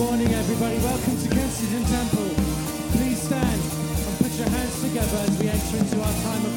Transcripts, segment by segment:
morning, everybody. Welcome to Kensington Temple. Please stand and put your hands together as we enter into our time of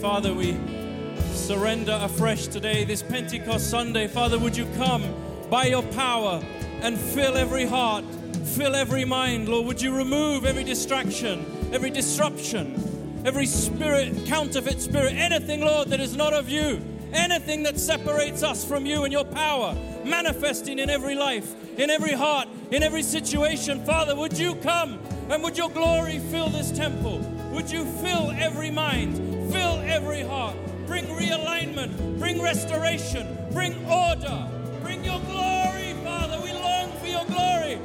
Father, we surrender afresh today, this Pentecost Sunday. Father, would you come by your power and fill every heart, fill every mind, Lord? Would you remove every distraction, every disruption, every spirit, counterfeit spirit, anything, Lord, that is not of you, anything that separates us from you and your power, manifesting in every life, in every heart, in every situation. Father, would you come and would your glory fill this temple? Would you fill every mind, every heart? Bring realignment, bring restoration, bring order, bring your glory, Father. We long for your glory.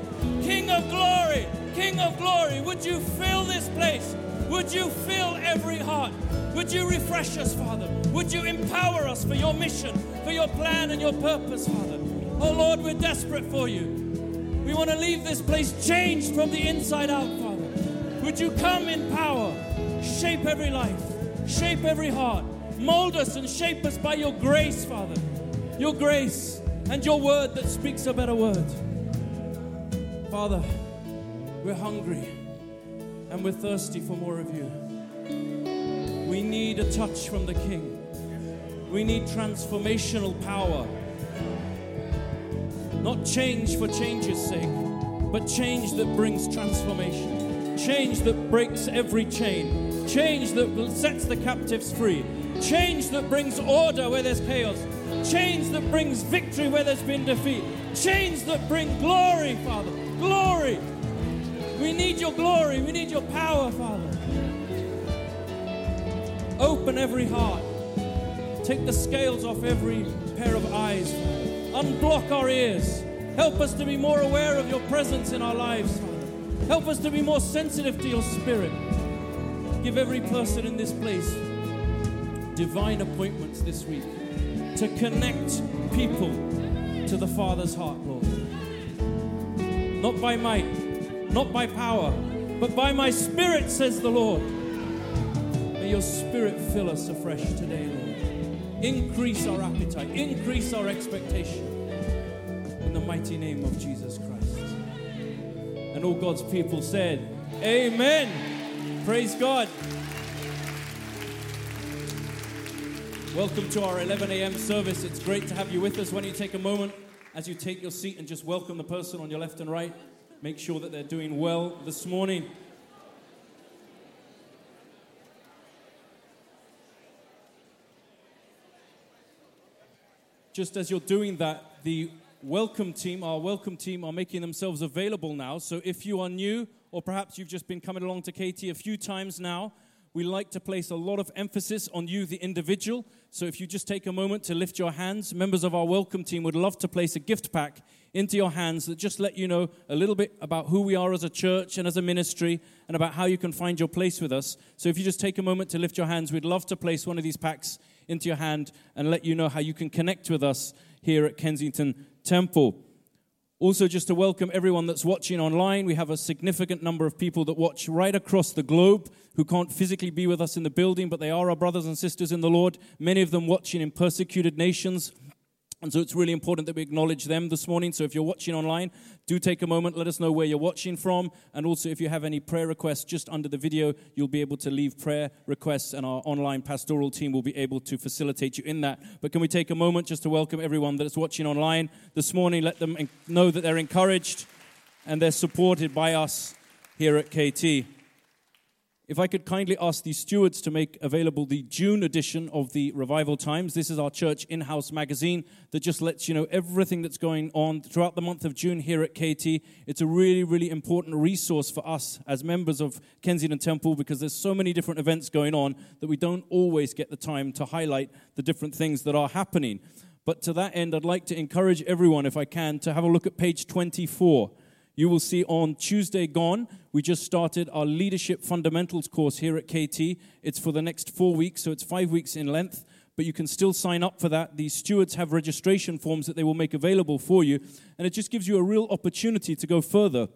King of glory, King of glory, would you fill this place? Would you fill every heart? Would you refresh us, Father? Would you empower us for your mission, for your plan and your purpose, Father? Oh Lord, we're desperate for you. We want to leave this place changed from the inside out, Father. Would you come in power, shape every life, shape every heart, mold us and shape us by your grace, Father. Your grace and your word that speaks a better word. Father, we're hungry and we're thirsty for more of you. We need a touch from the King. We need transformational power. Not change for change's sake, but change that brings transformation. Change that breaks every chain. Change that sets the captives free. Change that brings order where there's chaos. Change that brings victory where there's been defeat. Change that brings glory, Father. Glory. We need your glory. We need your power, Father. Open every heart. Take the scales off every pair of eyes. Unblock our ears. Help us to be more aware of your presence in our lives, Father. Help us to be more sensitive to your spirit. Give every person in this place divine appointments this week to connect people to the Father's heart, Lord. Not by might, not by power, but by my spirit, says the Lord. May your spirit fill us afresh today, Lord. Increase our appetite, increase our expectation. In the mighty name of Jesus Christ. And all God's people said, Amen. Praise God. Welcome to our 11 a.m. service. It's great to have you with us. Don't you take a moment as you take your seat and just welcome the person on your left and right? Make sure that they're doing well this morning. Just as you're doing that, the welcome team, our welcome team, are making themselves available now. So if you are new, or perhaps you've just been coming along to KT a few times now, we like to place a lot of emphasis on you, the individual. So if you just take a moment to lift your hands, members of our welcome team would love to place a gift pack into your hands that just let you know a little bit about who we are as a church and as a ministry and about how you can find your place with us. So if you just take a moment to lift your hands, we'd love to place one of these packs into your hand and let you know how you can connect with us here at Kensington Temple. Also, just to welcome everyone that's watching online, we have a significant number of people that watch right across the globe who can't physically be with us in the building, but they are our brothers and sisters in the Lord. Many of them watching in persecuted nations. And so it's really important that we acknowledge them this morning. So if you're watching online, do take a moment, let us know where you're watching from. And also, if you have any prayer requests just under the video, you'll be able to leave prayer requests, and our online pastoral team will be able to facilitate you in that. But can we take a moment just to welcome everyone that's watching online this morning? Let them know that they're encouraged and they're supported by us here at KT. If I could kindly ask the stewards to make available the June edition of the Revival Times. This is our church in house magazine that just lets you know everything that's going on throughout the month of June here at KT. It's a really, really important resource for us as members of Kensington Temple because there's so many different events going on that we don't always get the time to highlight the different things that are happening. But to that end, I'd like to encourage everyone, if I can, to have a look at page 24. You will see on Tuesday gone, we just started our leadership fundamentals course here at KT. It's for the next four weeks, so it's five weeks in length, but you can still sign up for that. The stewards have registration forms that they will make available for you, and it just gives you a real opportunity to go further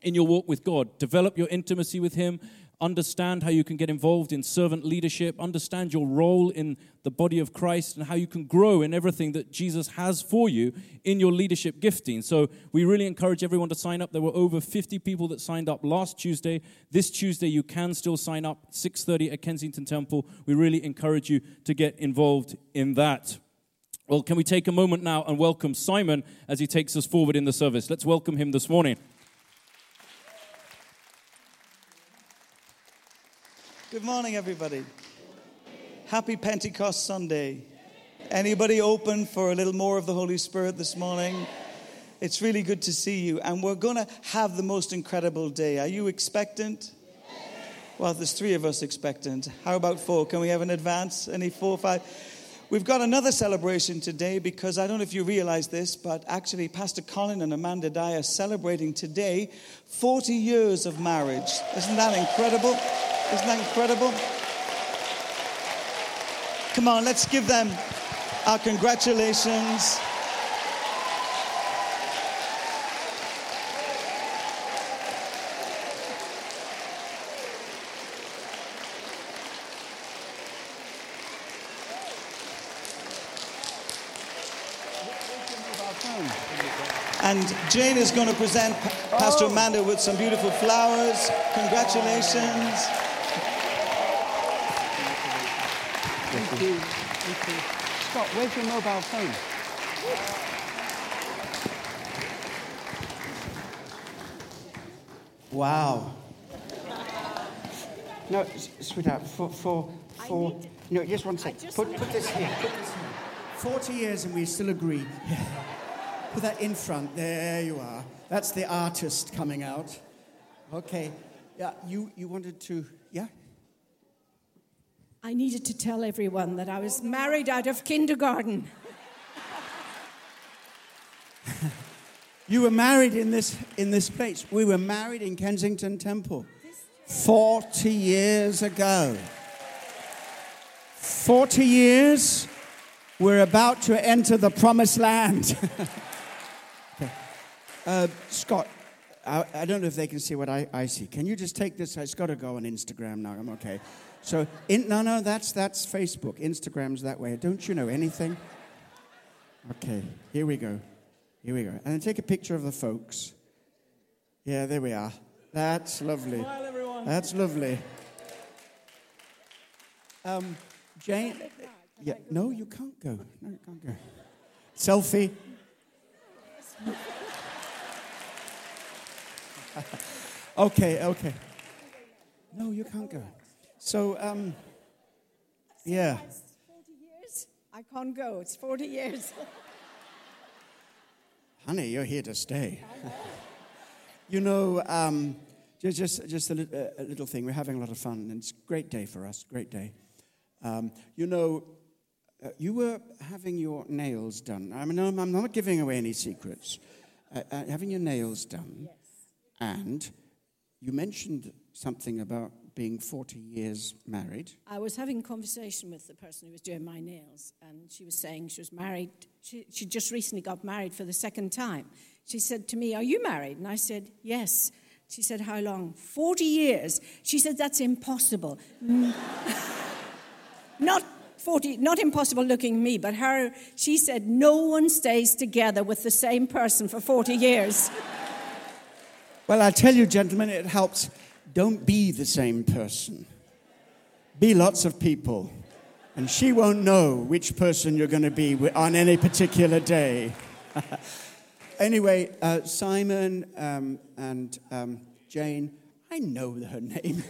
in your walk with God, develop your intimacy with Him, understand how you can get involved in servant leadership, understand your role in the body of Christ, and how you can grow in everything that Jesus has for you in your leadership gifting. So we really encourage everyone to sign up. There were over 50 people that signed up last Tuesday. This Tuesday you can still sign up 6:30 at Kensington Temple. We really encourage you to get involved in that. Well, can we take a moment now and welcome Simon as he takes us forward in the service? Let's welcome him this morning. Good morning, everybody. Happy Pentecost Sunday. Anybody open for a little more of the Holy Spirit this morning? It's really good to see you, and we're going to have the most incredible day. Are you expectant? Well, there's three of us expectant. How about four? Can we have an advance? Any four, five? We've got another celebration today because I don't know if you realize this, but actually, Pastor Colin and Amanda Dye are celebrating today 40 years of marriage. Isn't that incredible? Isn't that incredible? Come on, let's give them our congratulations. And Jane is going to present Pastor Amanda with some beautiful flowers. Congratulations. Thank you. Thank you. Scott, where's your mobile phone? Wow. No, sweetheart, for, for, for, no, just one sec. Put, put this here, put this here. 40 years and we still agree. Put that in front. There you are. That's the artist coming out. Okay. Yeah, you, you wanted to, yeah? I needed to tell everyone that I was married out of kindergarten. You were married in this, in this place. We were married in Kensington Temple 40 years ago. 40 years, we're about to enter the promised land. okay. uh, Scott, I, I don't know if they can see what I, I see. Can you just take this? It's got to go on Instagram now. I'm okay. So, in, no, no, that's, that's Facebook. Instagram's that way. Don't you know anything? Okay, here we go. Here we go. And then take a picture of the folks. Yeah, there we are. That's lovely. Smile. That's lovely. Um, Jane. Yeah, no, you can't go. No, you can't go. Selfie. okay, okay. No, you can't go. So, um, yeah. It's 40 years. I can't go. It's 40 years. Honey, you're here to stay. you know, um, just, just, just a, li- a little thing. We're having a lot of fun, and it's a great day for us. Great day. Um, you know, uh, you were having your nails done. I mean, I'm, I'm not giving away any secrets. Uh, uh, having your nails done, and you mentioned something about being 40 years married. I was having a conversation with the person who was doing my nails, and she was saying she was married. She, she just recently got married for the second time. She said to me, Are you married? And I said, Yes. She said, How long? 40 years. She said, That's impossible. Not 40, not impossible looking me, but her, she said, No one stays together with the same person for 40 years. Well, I tell you, gentlemen, it helps. Don't be the same person. Be lots of people. And she won't know which person you're going to be on any particular day. anyway, uh, Simon um, and um, Jane, I know her name.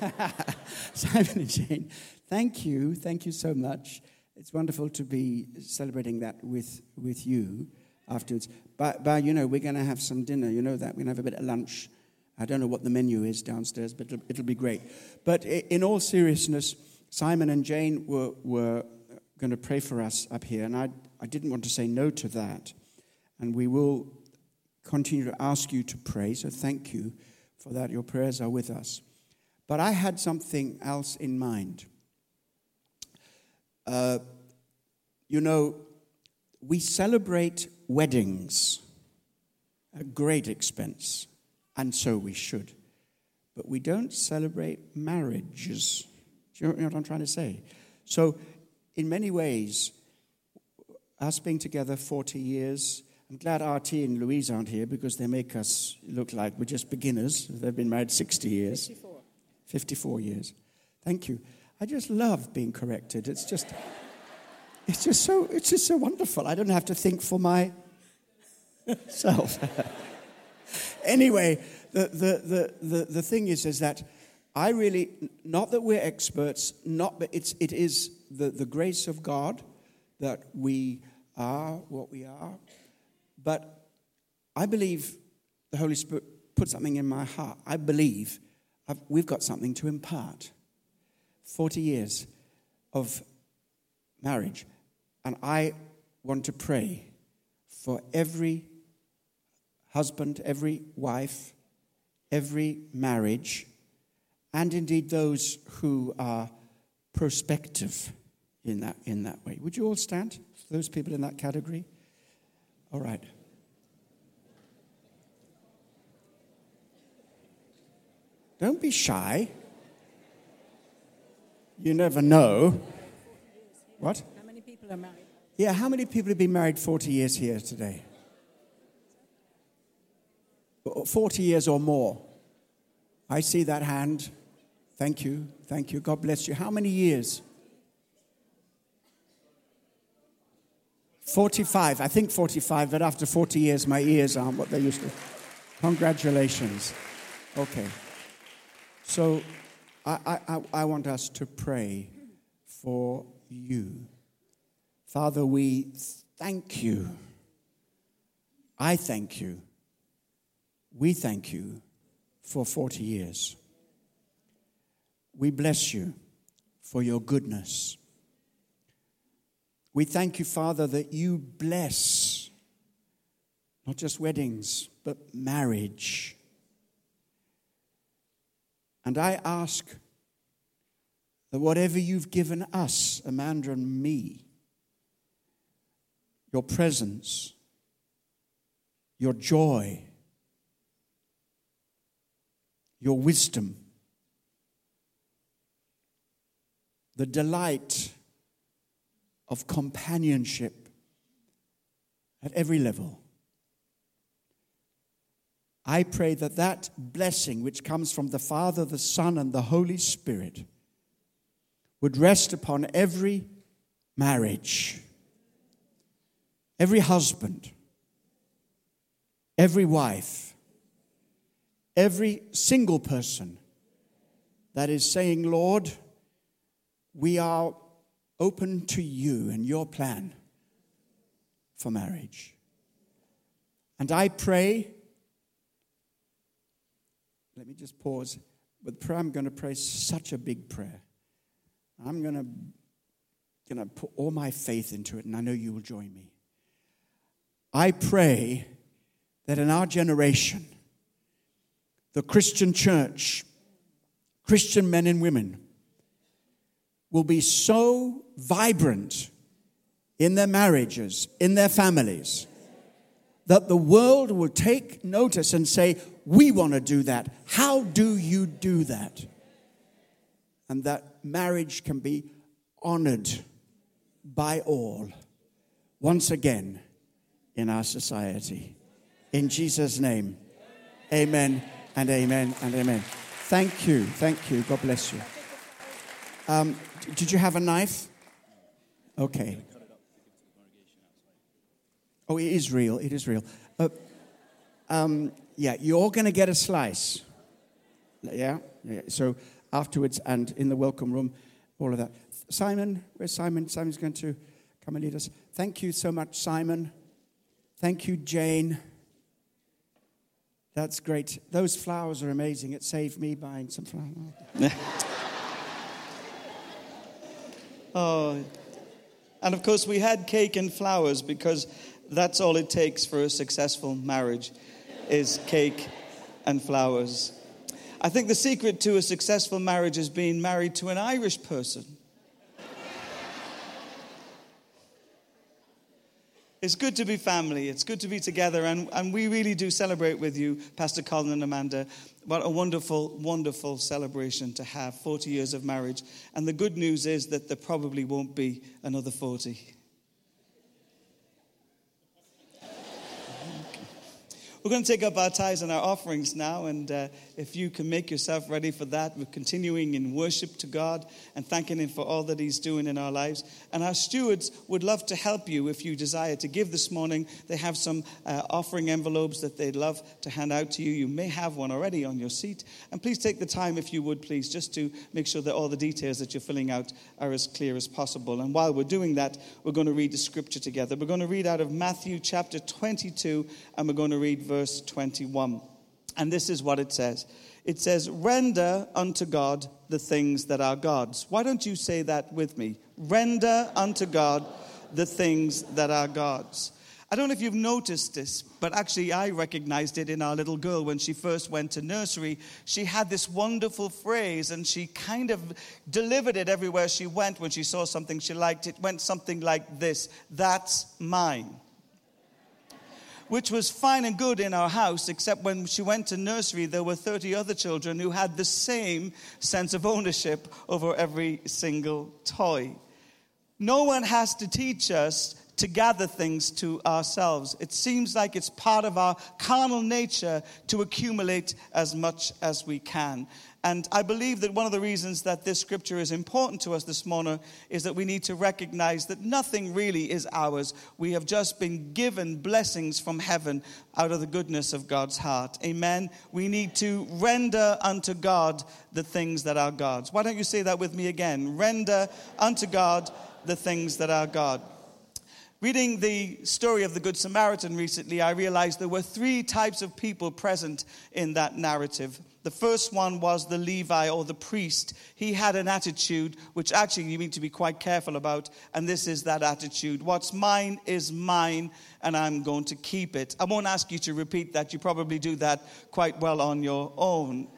Simon and Jane, thank you. Thank you so much. It's wonderful to be celebrating that with, with you afterwards. But, but, you know, we're going to have some dinner. You know that. We're going to have a bit of lunch. I don't know what the menu is downstairs, but it'll, it'll be great. But in all seriousness, Simon and Jane were, were going to pray for us up here, and I, I didn't want to say no to that. And we will continue to ask you to pray, so thank you for that. Your prayers are with us. But I had something else in mind. Uh, you know, we celebrate weddings at great expense, and so we should. but we don't celebrate marriages. Do you know what I'm trying to say? So, in many ways, us being together 40 years, I'm glad RT and Louise aren't here because they make us look like we're just beginners. They've been married 60 years. 54. 54 years. Thank you. I just love being corrected. It's just, it's just so, it's just so wonderful. I don't have to think for myself. anyway, the, the, the, the, the thing is, is that I really, not that we're experts, not, but it's, it is the, the grace of God that we are what we are. But I believe the Holy Spirit put something in my heart. I believe I've, we've got something to impart. 40 years of marriage. And I want to pray for every husband, every wife, every marriage, and indeed those who are prospective in that, in that way. Would you all stand? Those people in that category? All right. Don't be shy. You never know. What? How many people are married? Yeah, how many people have been married 40 years here today? 40 years or more. I see that hand. Thank you. Thank you. God bless you. How many years? 45. I think 45, but after 40 years, my ears aren't what they used to. Congratulations. Okay. So I, I, I want us to pray for you. Father, we thank you. I thank you. We thank you for 40 years. We bless you for your goodness. We thank you, Father, that you bless not just weddings, but marriage. And I ask that whatever you've given us, Amanda and me, your presence, your joy, your wisdom, the delight of companionship at every level. I pray that that blessing, which comes from the Father, the Son, and the Holy Spirit, would rest upon every marriage, every husband, every wife, every single person that is saying, Lord, we are open to you and your plan for marriage. And I pray, let me just pause. With prayer, I'm going to pray such a big prayer. I'm going to, going to put all my faith into it, and I know you will join me. I pray that in our generation, the Christian church, Christian men and women, will be so vibrant in their marriages, in their families, that the world will take notice and say, We want to do that. How do you do that? And that marriage can be honored by all once again in our society. In Jesus' name, amen and amen and amen. Thank you. Thank you. God bless you. Um, did you have a knife? Okay. Oh, it is real. It is real. Uh, um, yeah, you're going to get a slice. Yeah? yeah? So afterwards and in the welcome room, all of that. Simon, where's Simon? Simon's going to come and lead us. Thank you so much, Simon. Thank you, Jane. That's great. Those flowers are amazing. It saved me buying some flowers. Oh, and of course, we had cake and flowers because that's all it takes for a successful marriage is cake and flowers. I think the secret to a successful marriage is being married to an Irish person. It's good to be family. It's good to be together. And, and we really do celebrate with you, Pastor Colin and Amanda. What a wonderful, wonderful celebration to have 40 years of marriage. And the good news is that there probably won't be another 40. We're going to take up our tithes and our offerings now, and uh, if you can make yourself ready for that, we're continuing in worship to God and thanking Him for all that He's doing in our lives. And our stewards would love to help you if you desire to give this morning. They have some uh, offering envelopes that they'd love to hand out to you. You may have one already on your seat. And please take the time, if you would, please, just to make sure that all the details that you're filling out are as clear as possible. And while we're doing that, we're going to read the scripture together. We're going to read out of Matthew chapter 22, and we're going to read verse 21. And this is what it says it says, Render unto God the things that are God's. Why don't you say that with me? Render unto God the things that are God's. I don't know if you've noticed this, but actually, I recognized it in our little girl when she first went to nursery. She had this wonderful phrase, and she kind of delivered it everywhere she went when she saw something she liked. It went something like this That's mine which was fine and good in our house, except when she went to nursery, there were 30 other children who had the same sense of ownership over every single toy. No one has to teach us to gather things to ourselves. It seems like it's part of our carnal nature to accumulate as much as we can. And I believe that one of the reasons that this scripture is important to us this morning is that we need to recognize that nothing really is ours. We have just been given blessings from heaven out of the goodness of God's heart. Amen. We need to render unto God the things that are God's. Why don't you say that with me again? Render unto God the things that are God. Reading the story of the Good Samaritan recently, I realized there were three types of people present in that narrative. The first one was the Levi or the priest. He had an attitude which actually you need to be quite careful about, and this is that attitude. What's mine is mine, and I'm going to keep it. I won't ask you to repeat that. You probably do that quite well on your own.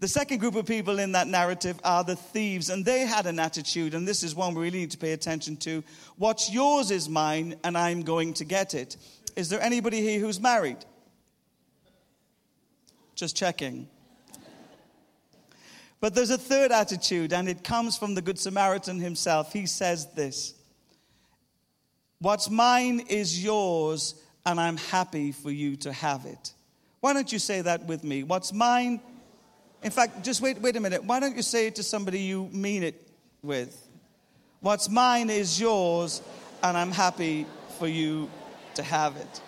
The second group of people in that narrative are the thieves, and they had an attitude, and this is one we really need to pay attention to. What's yours is mine, and I'm going to get it. Is there anybody here who's married? Just checking. But there's a third attitude, and it comes from the Good Samaritan himself. He says this What's mine is yours, and I'm happy for you to have it. Why don't you say that with me? What's mine? In fact, just wait, wait a minute. Why don't you say it to somebody you mean it with? What's mine is yours, and I'm happy for you to have it.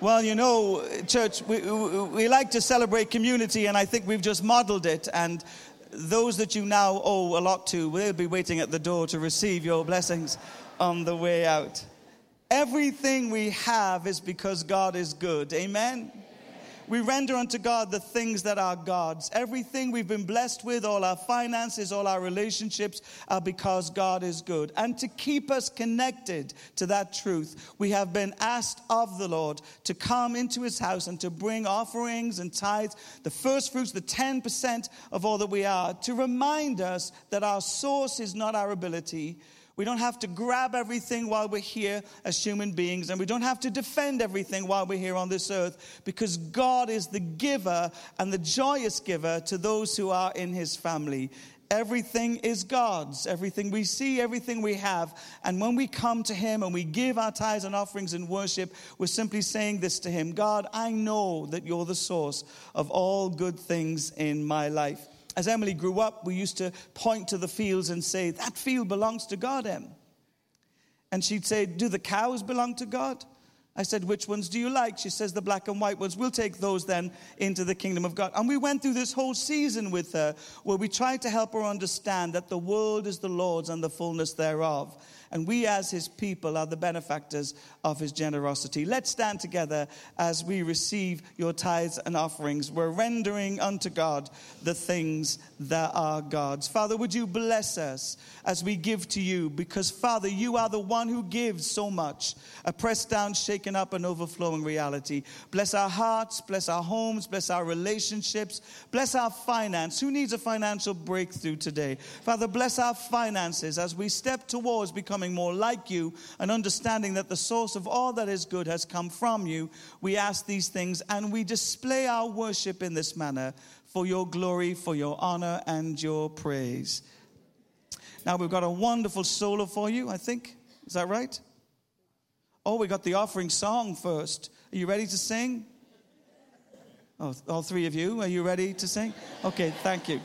Well, you know, church, we, we like to celebrate community, and I think we've just modeled it. And those that you now owe a lot to, they'll be waiting at the door to receive your blessings on the way out. Everything we have is because God is good. Amen? We render unto God the things that are God's. Everything we've been blessed with, all our finances, all our relationships, are because God is good. And to keep us connected to that truth, we have been asked of the Lord to come into his house and to bring offerings and tithes, the first fruits, the 10% of all that we are, to remind us that our source is not our ability we don't have to grab everything while we're here as human beings, and we don't have to defend everything while we're here on this earth because God is the giver and the joyous giver to those who are in his family. Everything is God's. Everything we see, everything we have. And when we come to Him and we give our tithes and offerings in worship, we're simply saying this to Him God, I know that you're the source of all good things in my life. As Emily grew up, we used to point to the fields and say, That field belongs to God, Em. And she'd say, Do the cows belong to God? I said, Which ones do you like? She says, The black and white ones. We'll take those then into the kingdom of God. And we went through this whole season with her where we tried to help her understand that the world is the Lord's and the fullness thereof and we as his people are the benefactors of his generosity. Let's stand together as we receive your tithes and offerings. We're rendering unto God the things that are God's. Father, would you bless us as we give to you? Because, Father, you are the one who gives so much a pressed down, shaken up, and overflowing reality. Bless our hearts, bless our homes, bless our relationships, bless our finance. Who needs a financial breakthrough today? Father, bless our finances as we step towards becoming becoming more like you and understanding that the source of all that is good has come from you, we ask these things and we display our worship in this manner for your glory, for your honor, and your praise. Now, we've got a wonderful solo for you, I think. Is that right? Oh, we got the offering song first. Are you ready to sing? Oh, all three of you, are you ready to sing? Okay, thank you.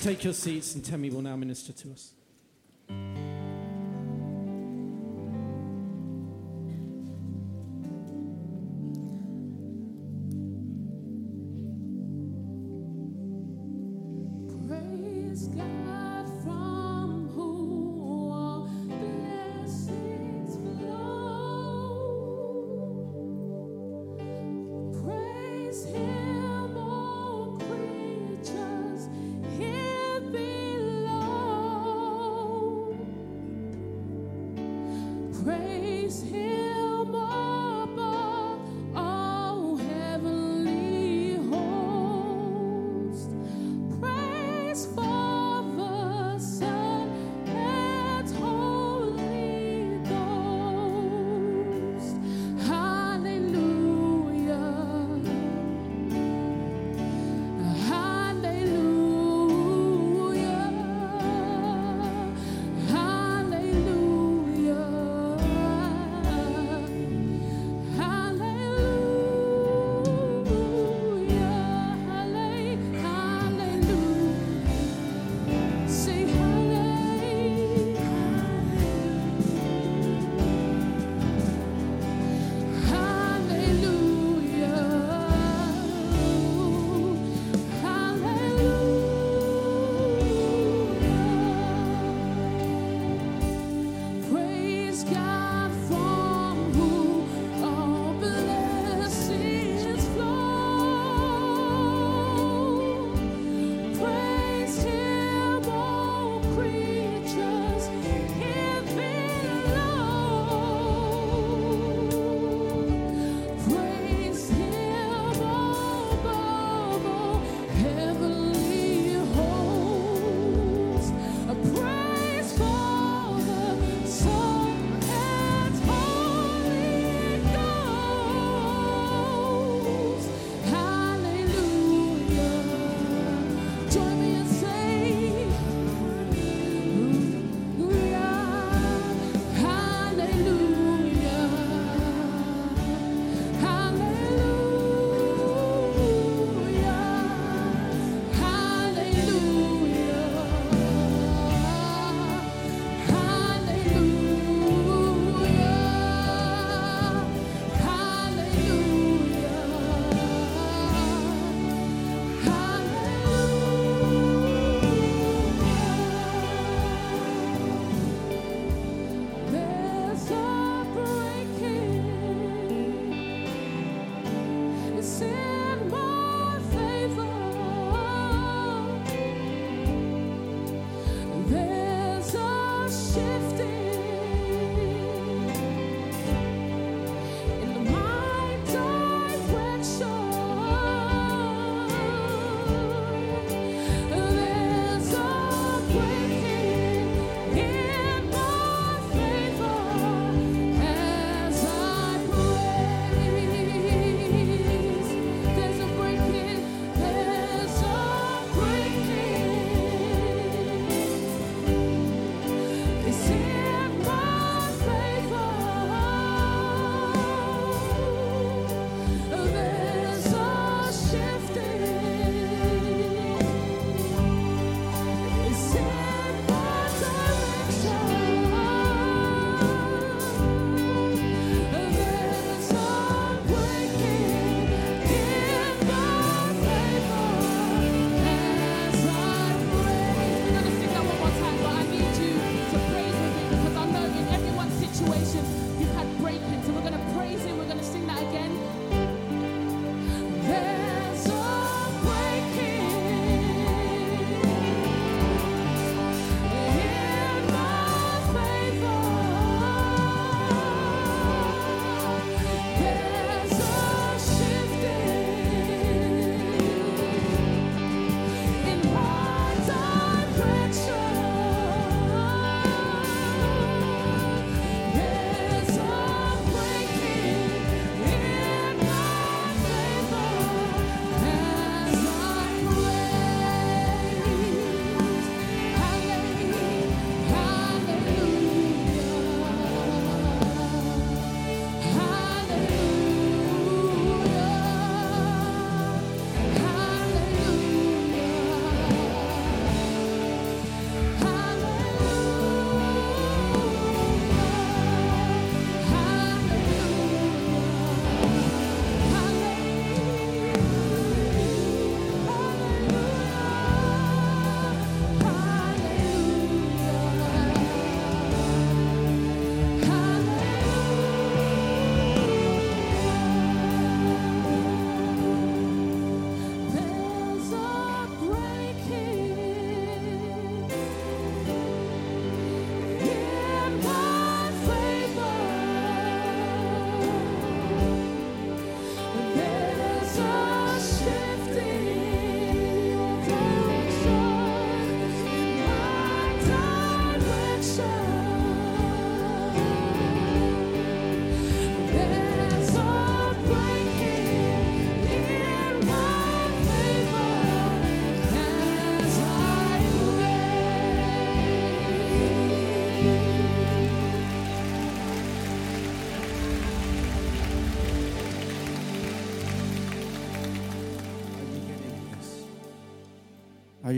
Please take your seats and Temi will now minister to us.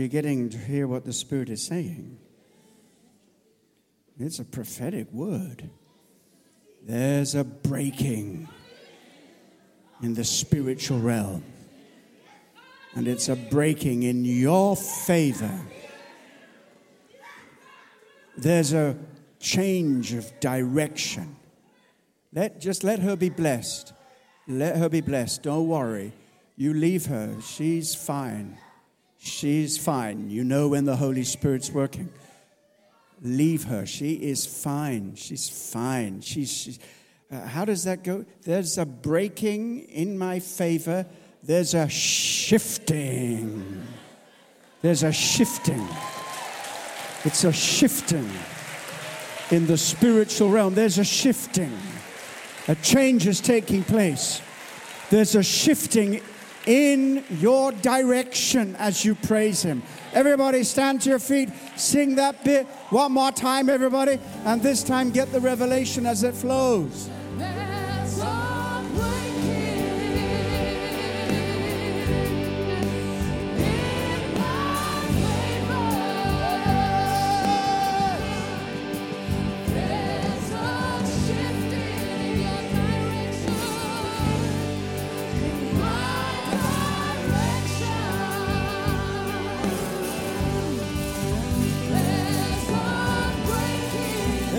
You getting to hear what the Spirit is saying? It's a prophetic word. There's a breaking in the spiritual realm, and it's a breaking in your favor. There's a change of direction. Let, just let her be blessed. Let her be blessed. Don't worry. You leave her. She's fine. She's fine. You know when the Holy Spirit's working. Leave her. She is fine. She's fine. She's, she's uh, how does that go? There's a breaking in my favor. There's a shifting. There's a shifting. It's a shifting in the spiritual realm. There's a shifting. A change is taking place. There's a shifting in your direction as you praise Him. Everybody, stand to your feet, sing that bit one more time, everybody, and this time get the revelation as it flows.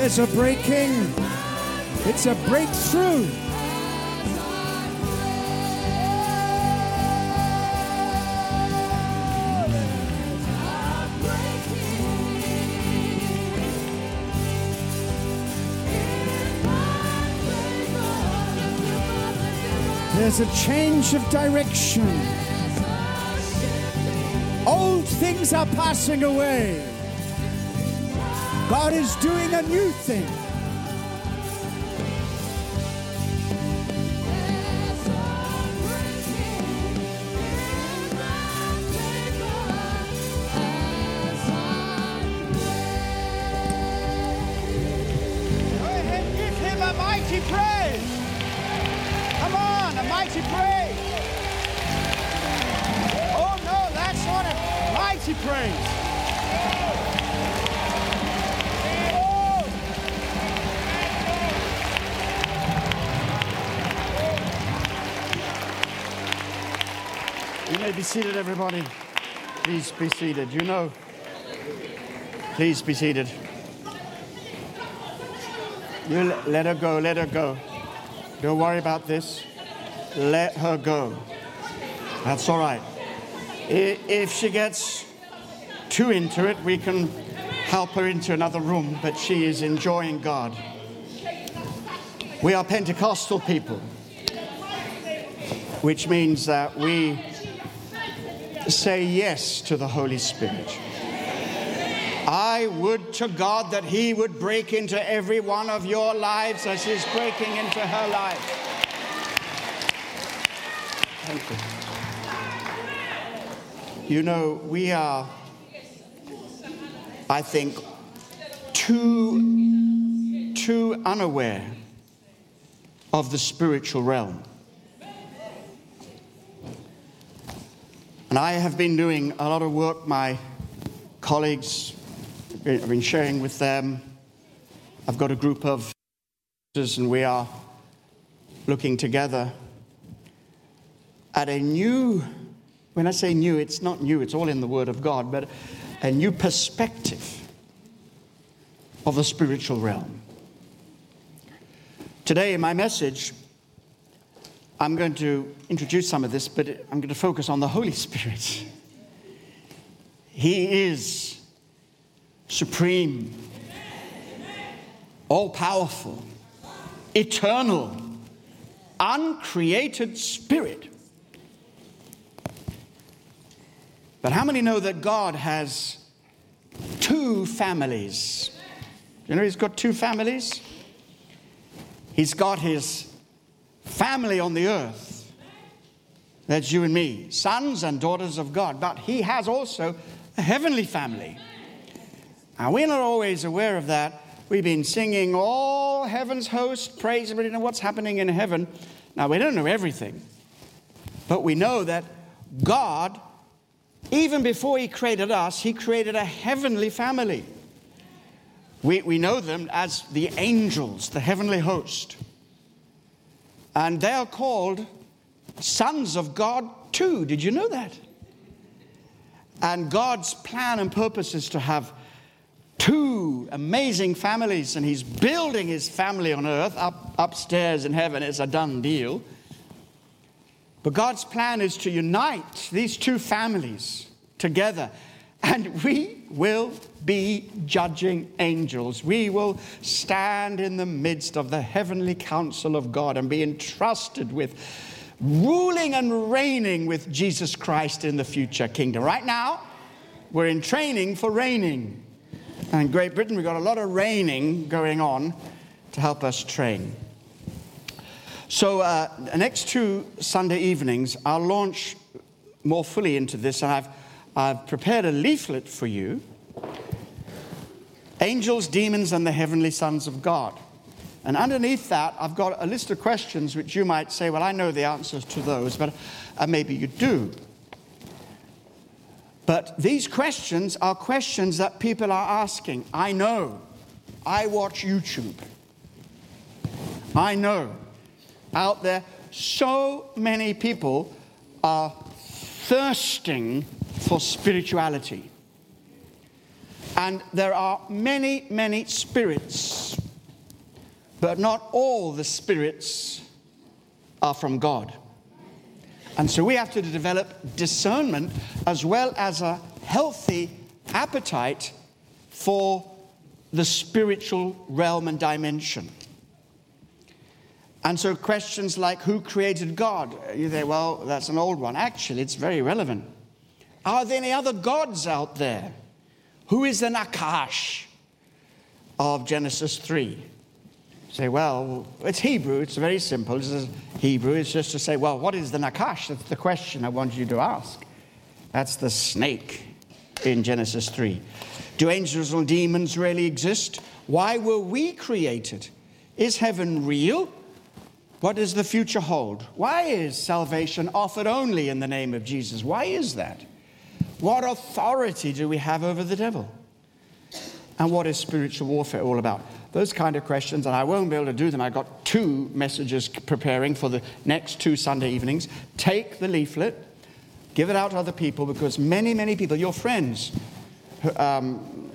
There's a breaking. It's a breakthrough. There's a change of direction. Old things are passing away. God is doing a new thing. Go ahead, give him a mighty praise. Come on, a mighty praise. Oh no, that's not a mighty praise. May be seated, everybody. Please be seated. You know, please be seated. You let her go, let her go. Don't worry about this. Let her go. That's all right. If she gets too into it, we can help her into another room, but she is enjoying God. We are Pentecostal people, which means that we say yes to the Holy Spirit. I would to God that He would break into every one of your lives as He's breaking into her life. Thank you. You know, we are, I think, too, too unaware of the spiritual realm. And I have been doing a lot of work, my colleagues, I've been sharing with them. I've got a group of and we are looking together at a new, when I say new, it's not new, it's all in the Word of God, but a new perspective of the spiritual realm. Today, my message, I'm going to introduce some of this, but I'm going to focus on the Holy Spirit. He is supreme, all powerful, eternal, uncreated spirit. But how many know that God has two families? You know, He's got two families. He's got His family on the earth. That's you and me, sons and daughters of God. But He has also a heavenly family. Now, we're not always aware of that. We've been singing all heaven's host, praise everybody know what's happening in heaven. Now, we don't know everything, but we know that God even before He created us, He created a heavenly family. We, we know them as the angels, the heavenly host. And they are called sons of God too. Did you know that? And God's plan and purpose is to have two amazing families, and He's building His family on earth up upstairs in heaven. It's a done deal. But God's plan is to unite these two families together, and we will be judging angels. We will stand in the midst of the heavenly council of God and be entrusted with ruling and reigning with Jesus Christ in the future kingdom. Right now, we're in training for reigning. And in Great Britain, we've got a lot of reigning going on to help us train. So, uh, the next two Sunday evenings, I'll launch more fully into this. And I've, I've prepared a leaflet for you Angels, Demons, and the Heavenly Sons of God. And underneath that, I've got a list of questions which you might say, well, I know the answers to those, but uh, maybe you do. But these questions are questions that people are asking. I know. I watch YouTube. I know. Out there, so many people are thirsting for spirituality. And there are many, many spirits, but not all the spirits are from God. And so we have to develop discernment as well as a healthy appetite for the spiritual realm and dimension. And so questions like who created God? You say, well, that's an old one. Actually, it's very relevant. Are there any other gods out there? Who is the Nachash of Genesis 3? say, well, it's Hebrew. It's very simple. It's Hebrew. It's just to say, well, what is the Nachash? That's the question I want you to ask. That's the snake in Genesis 3. Do angels and demons really exist? Why were we created? Is heaven real? What does the future hold? Why is salvation offered only in the name of Jesus? Why is that? What authority do we have over the devil? And what is spiritual warfare all about? Those kind of questions, and I won't be able to do them. I've got two messages preparing for the next two Sunday evenings. Take the leaflet, give it out to other people, because many, many people, your friends, um,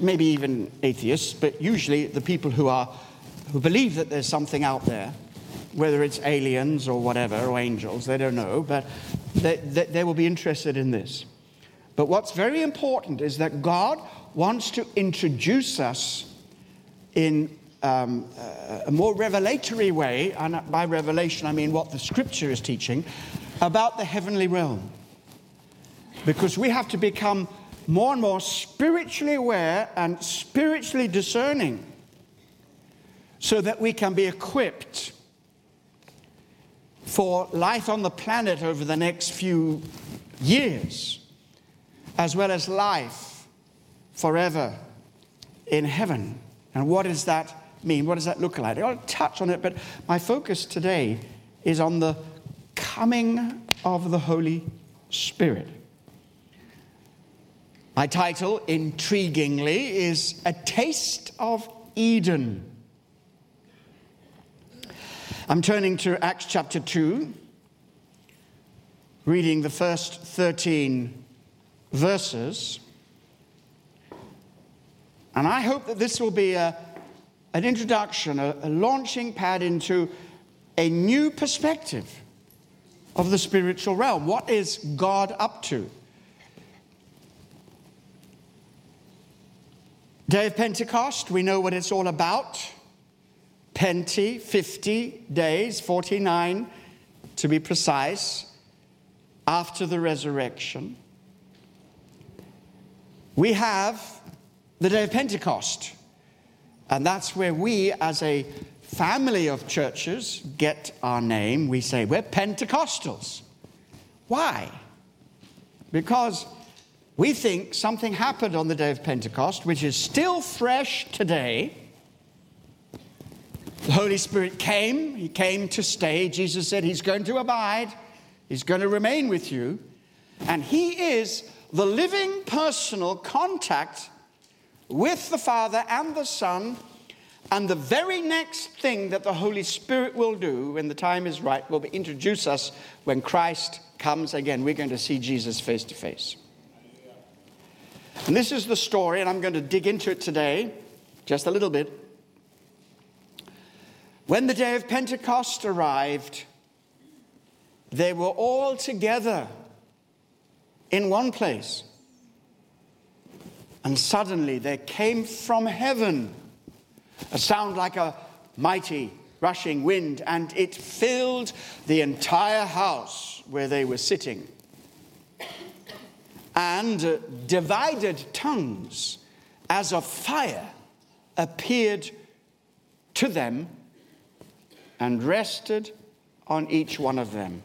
maybe even atheists, but usually the people who are who believe that there's something out there, whether it's aliens or whatever, or angels, they don't know, but they, they, they will be interested in this. But what's very important is that God wants to introduce us in um, a more revelatory way, and by revelation I mean what the scripture is teaching, about the heavenly realm. Because we have to become more and more spiritually aware and spiritually discerning so that we can be equipped for life on the planet over the next few years, as well as life forever in heaven. And what does that mean? What does that look like? I'll touch on it, but my focus today is on the coming of the Holy Spirit. My title, intriguingly, is A Taste of Eden. I'm turning to Acts chapter 2, reading the first 13 verses. And I hope that this will be a, an introduction, a, a launching pad into a new perspective of the spiritual realm. What is God up to? Day of Pentecost, we know what it's all about. Penti, 50 days, 49 to be precise, after the resurrection. We have the day of Pentecost. And that's where we, as a family of churches, get our name. We say we're Pentecostals. Why? Because we think something happened on the day of Pentecost, which is still fresh today. The Holy Spirit came, He came to stay. Jesus said He's going to abide, He's going to remain with you. And He is the living personal contact with the Father and the Son. And the very next thing that the Holy Spirit will do when the time is right will be introduce us when Christ comes again. We're going to see Jesus face to face. And this is the story, and I'm going to dig into it today just a little bit. When the day of Pentecost arrived, they were all together in one place. And suddenly there came from heaven a sound like a mighty rushing wind, and it filled the entire house where they were sitting. And uh, divided tongues as of fire appeared to them and rested on each one of them.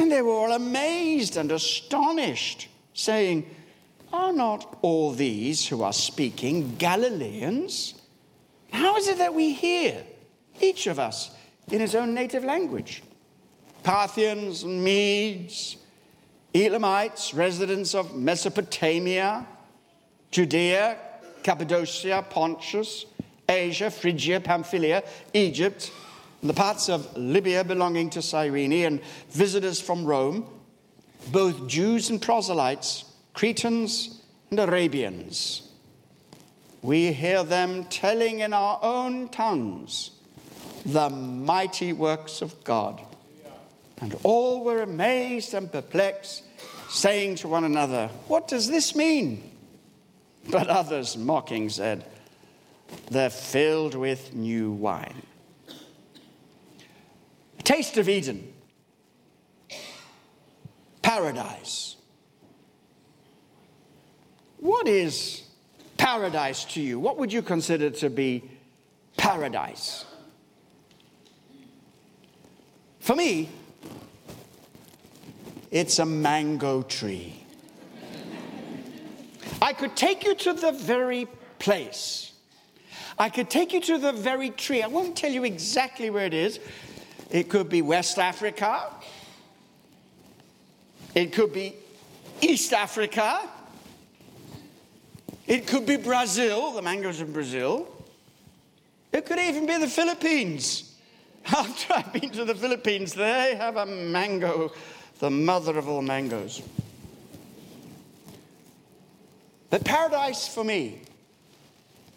And they were all amazed and astonished, saying, Are not all these who are speaking Galileans? How is it that we hear, each of us, in his own native language? Parthians and Medes, Elamites, residents of Mesopotamia, Judea, Cappadocia, Pontus, Asia, Phrygia, Pamphylia, Egypt, the parts of Libya belonging to Cyrene, and visitors from Rome, both Jews and proselytes, Cretans and Arabians. We hear them telling in our own tongues the mighty works of God. And all were amazed and perplexed, saying to one another, What does this mean? But others, mocking, said, They're filled with new wine. Taste of Eden, paradise. What is paradise to you? What would you consider to be paradise? For me, it's a mango tree. I could take you to the very place. I could take you to the very tree. I won't tell you exactly where it is. It could be West Africa. It could be East Africa. It could be Brazil, the mangoes in Brazil. It could even be the Philippines. After I've been to the Philippines, they have a mango, the mother of all mangoes. But paradise for me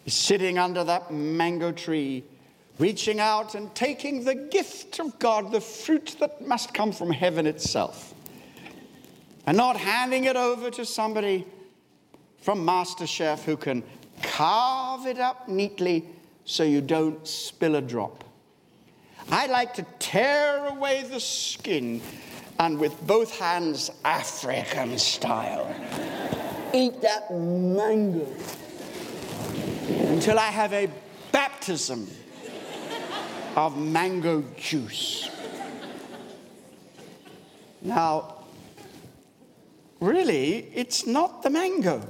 is sitting under that mango tree, reaching out and taking the gift of God, the fruit that must come from heaven itself, and not handing it over to somebody from MasterChef who can carve it up neatly so you don't spill a drop. I like to tear away the skin and with both hands, African style, eat that mango until I have a baptism of mango juice. Now, really, it's not the mango.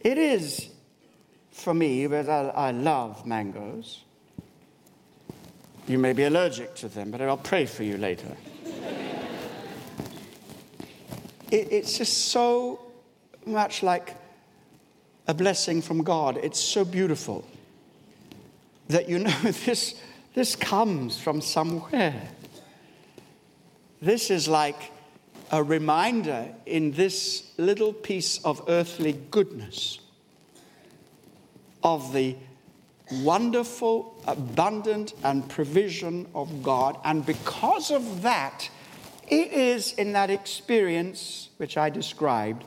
It is for me, but I, I love mangoes. You may be allergic to them, but I'll pray for you later. it, it's just so much like a blessing from God. It's so beautiful that you know this, this comes from somewhere. This is like a reminder in this little piece of earthly goodness of the wonderful, abundant, and provision of God. And because of that, it is in that experience which I described,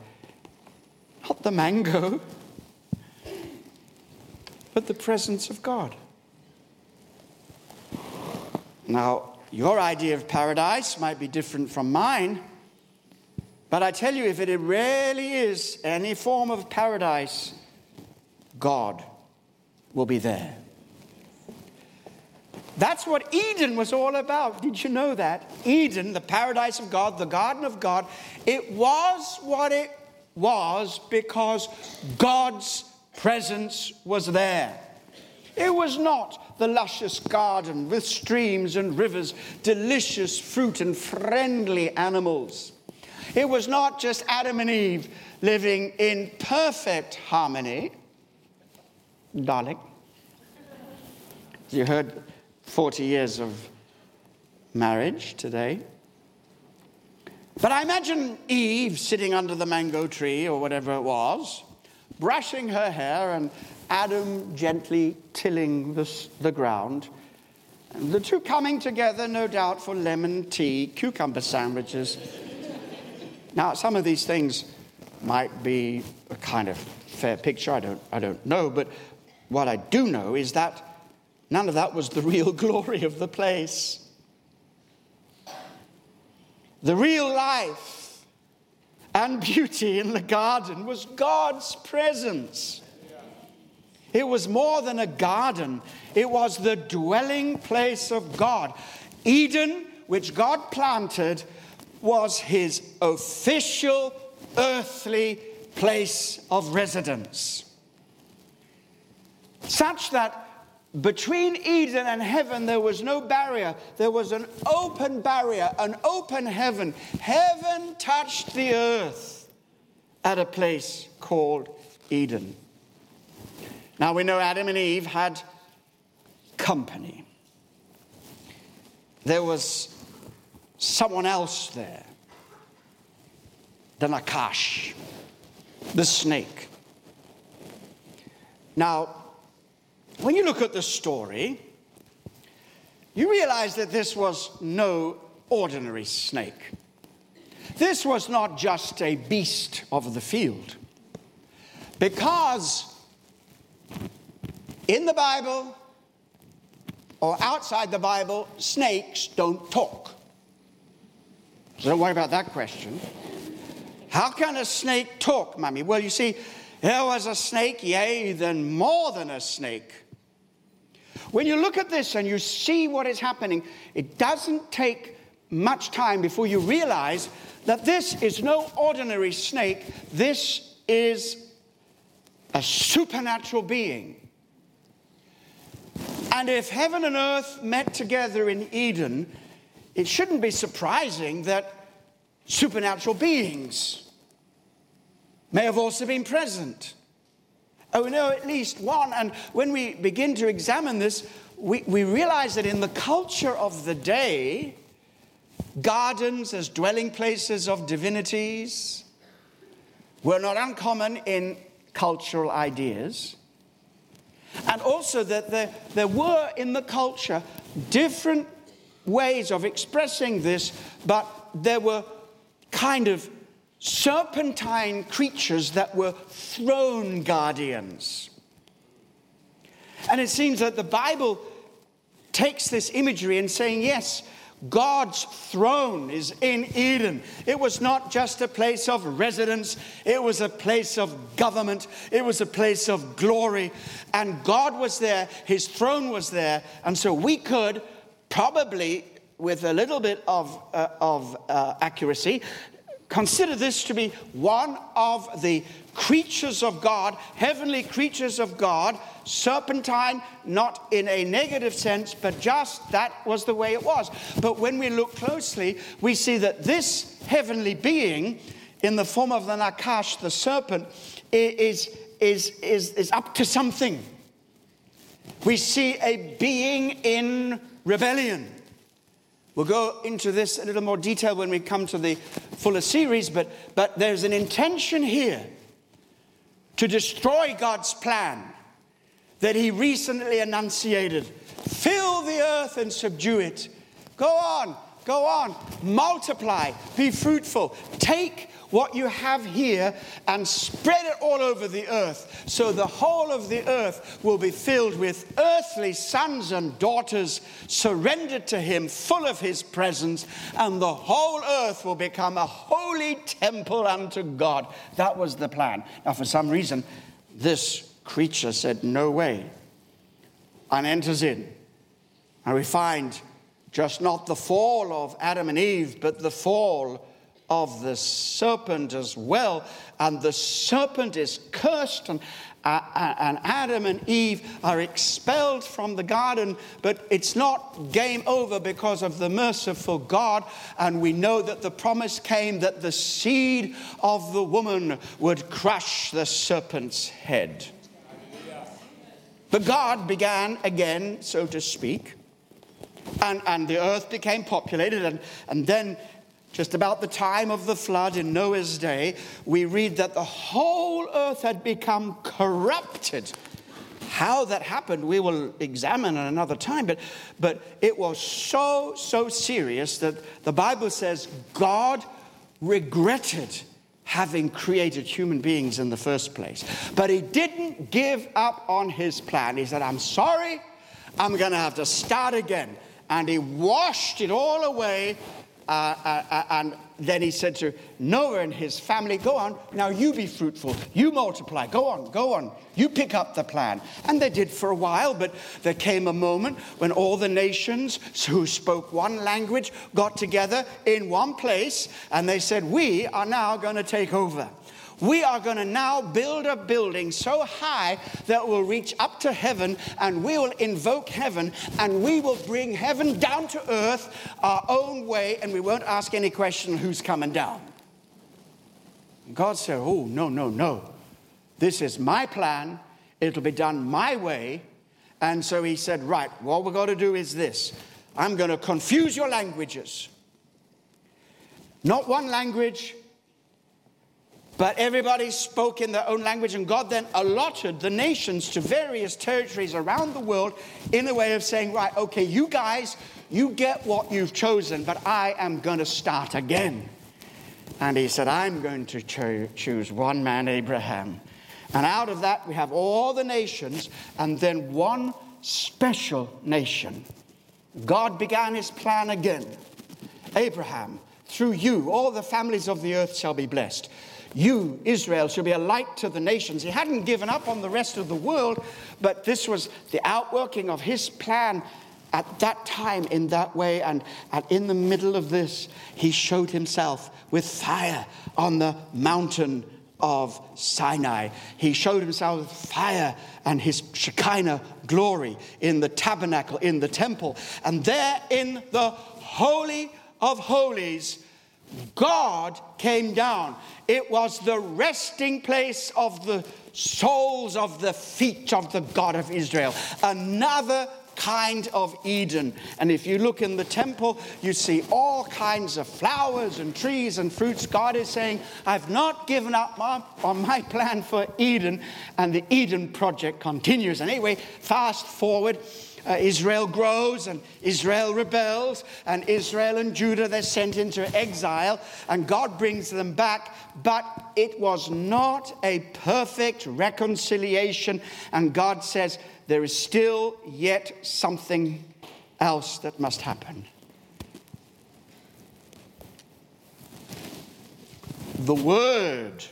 not the mango, but the presence of God. Now, your idea of paradise might be different from mine, But I tell you, if it really is any form of paradise, God will be there. That's what Eden was all about. Did you know that? Eden, the paradise of God, the garden of God, it was what it was because God's presence was there. It was not the luscious garden with streams and rivers, delicious fruit, and friendly animals. It was not just Adam and Eve living in perfect harmony. Darling, you heard 40 years of marriage today. But I imagine Eve sitting under the mango tree or whatever it was, brushing her hair, and Adam gently tilling the, the ground. And the two coming together, no doubt, for lemon tea, cucumber sandwiches. now, some of these things might be a kind of fair picture, I don't, I don't know, but what I do know is that none of that was the real glory of the place. The real life and beauty in the garden was God's presence. It was more than a garden, it was the dwelling place of God. Eden, which God planted, was his official earthly place of residence. Such that between Eden and heaven there was no barrier, there was an open barrier, an open heaven. Heaven touched the earth at a place called Eden. Now we know Adam and Eve had company. There was someone else there, the Nachash, the snake. Now, when you look at the story, you realize that this was no ordinary snake. This was not just a beast of the field. Because in the Bible or outside the Bible, snakes don't talk. So don't worry about that question. How can a snake talk, mummy? Well, you see, there was a snake, yea, then more than a snake. When you look at this and you see what is happening, it doesn't take much time before you realize that this is no ordinary snake. This is a supernatural being. And if heaven and earth met together in Eden, it shouldn't be surprising that supernatural beings may have also been present. Oh, know at least one. And when we begin to examine this, we, we realize that in the culture of the day, gardens as dwelling places of divinities were not uncommon in cultural ideas. And also that there, there were in the culture different ways of expressing this, but there were kind of serpentine creatures that were throne guardians. And it seems that the Bible takes this imagery and saying, yes, God's throne is in Eden. It was not just a place of residence, it was a place of government, it was a place of glory. And God was there, His throne was there. And so we could probably, with a little bit of, uh, of uh, accuracy, consider this to be one of the creatures of God, heavenly creatures of God, serpentine, not in a negative sense, but just that was the way it was. But when we look closely, we see that this heavenly being, in the form of the Nachash, the serpent, is, is, is, is up to something. We see a being in rebellion. We'll go into this a little more detail when we come to the fuller series, but, but there's an intention here to destroy God's plan that He recently enunciated. Fill the earth and subdue it. Go on, go on, multiply, be fruitful. Take what you have here and spread it all over the earth. So the whole of the earth will be filled with earthly sons and daughters surrendered to him, full of his presence, and the whole earth will become a holy temple unto God. That was the plan. Now, for some reason, this creature said, No way, and enters in. And we find just not the fall of Adam and Eve, but the fall of the serpent as well. And the serpent is cursed, and, uh, uh, and Adam and Eve are expelled from the garden. But it's not game over because of the merciful God. And we know that the promise came that the seed of the woman would crush the serpent's head. But God began again, so to speak, and, and the earth became populated. And, and then, just about the time of the flood in Noah's day, we read that the whole earth had become corrupted. How that happened, we will examine at another time, but, but it was so, so serious that the Bible says God regretted having created human beings in the first place. But he didn't give up on his plan. He said, I'm sorry, I'm going to have to start again. And he washed it all away. Uh, uh, uh, and then he said to Noah and his family, Go on, now you be fruitful, you multiply, go on, go on, you pick up the plan. And they did for a while, but there came a moment when all the nations who spoke one language got together in one place and they said, We are now going to take over. We are going to now build a building so high that will reach up to heaven, and we will invoke heaven, and we will bring heaven down to earth our own way, and we won't ask any question who's coming down. And God said, Oh, no, no, no. This is my plan. It'll be done my way. And so he said, Right, what we're going to do is this I'm going to confuse your languages. Not one language, but everybody spoke in their own language, and God then allotted the nations to various territories around the world in a way of saying, Right, okay, you guys, you get what you've chosen, but I am going to start again. And he said, I'm going to cho- choose one man, Abraham. And out of that, we have all the nations, and then one special nation. God began his plan again. Abraham, through you, all the families of the earth shall be blessed. You, Israel, shall be a light to the nations. He hadn't given up on the rest of the world, but this was the outworking of his plan at that time in that way. And, in the middle of this, he showed himself with fire on the mountain of Sinai. He showed himself with fire and his Shekinah glory in the tabernacle, in the temple. And there in the Holy of Holies, God came down. It was the resting place of the soles of the feet of the God of Israel. Another kind of Eden. And if you look in the temple, you see all kinds of flowers and trees and fruits. God is saying, I've not given up on my plan for Eden. And the Eden project continues. And anyway, fast forward. Uh, Israel grows and Israel rebels, and Israel and Judah they're sent into exile, and God brings them back. But it was not a perfect reconciliation, and God says there is still yet something else that must happen. The Word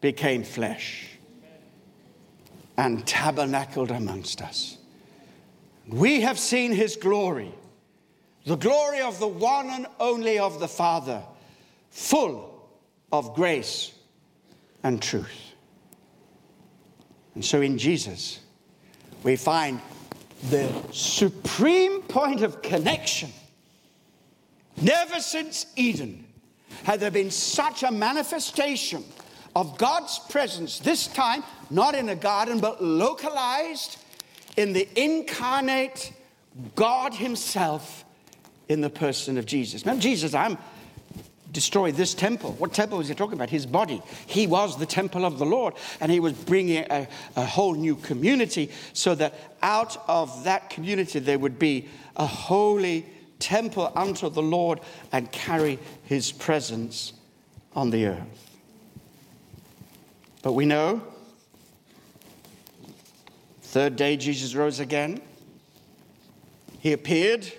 became flesh and tabernacled amongst us. We have seen his glory, the glory of the one and only of the Father, full of grace and truth. And so in Jesus, we find the supreme point of connection. Never since Eden had there been such a manifestation of God's presence, this time not in a garden, but localized in the incarnate God Himself in the person of Jesus. Remember, Jesus, I'm destroy this temple. What temple was he talking about? His body. He was the temple of the Lord, and he was bringing a, a whole new community so that out of that community there would be a holy temple unto the Lord and carry his presence on the earth. But we know, third day Jesus rose again. He appeared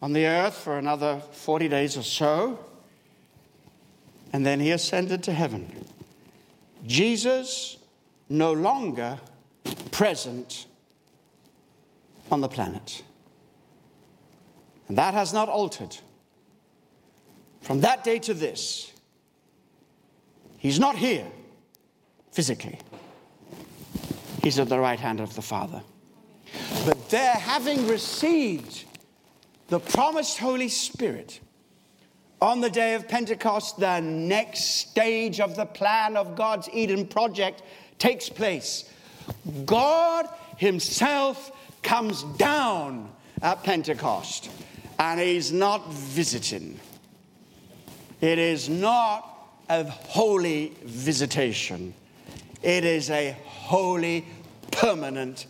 on the earth for another 40 days or so, and then he ascended to heaven. Jesus no longer present on the planet. And that has not altered. From that day to this, he's not here physically, he's at the right hand of the Father. But there, having received the promised Holy Spirit, on the day of Pentecost, the next stage of the plan of God's Eden project takes place. God Himself comes down at Pentecost, and He's not visiting. It is not a holy visitation, it is a holy, permanent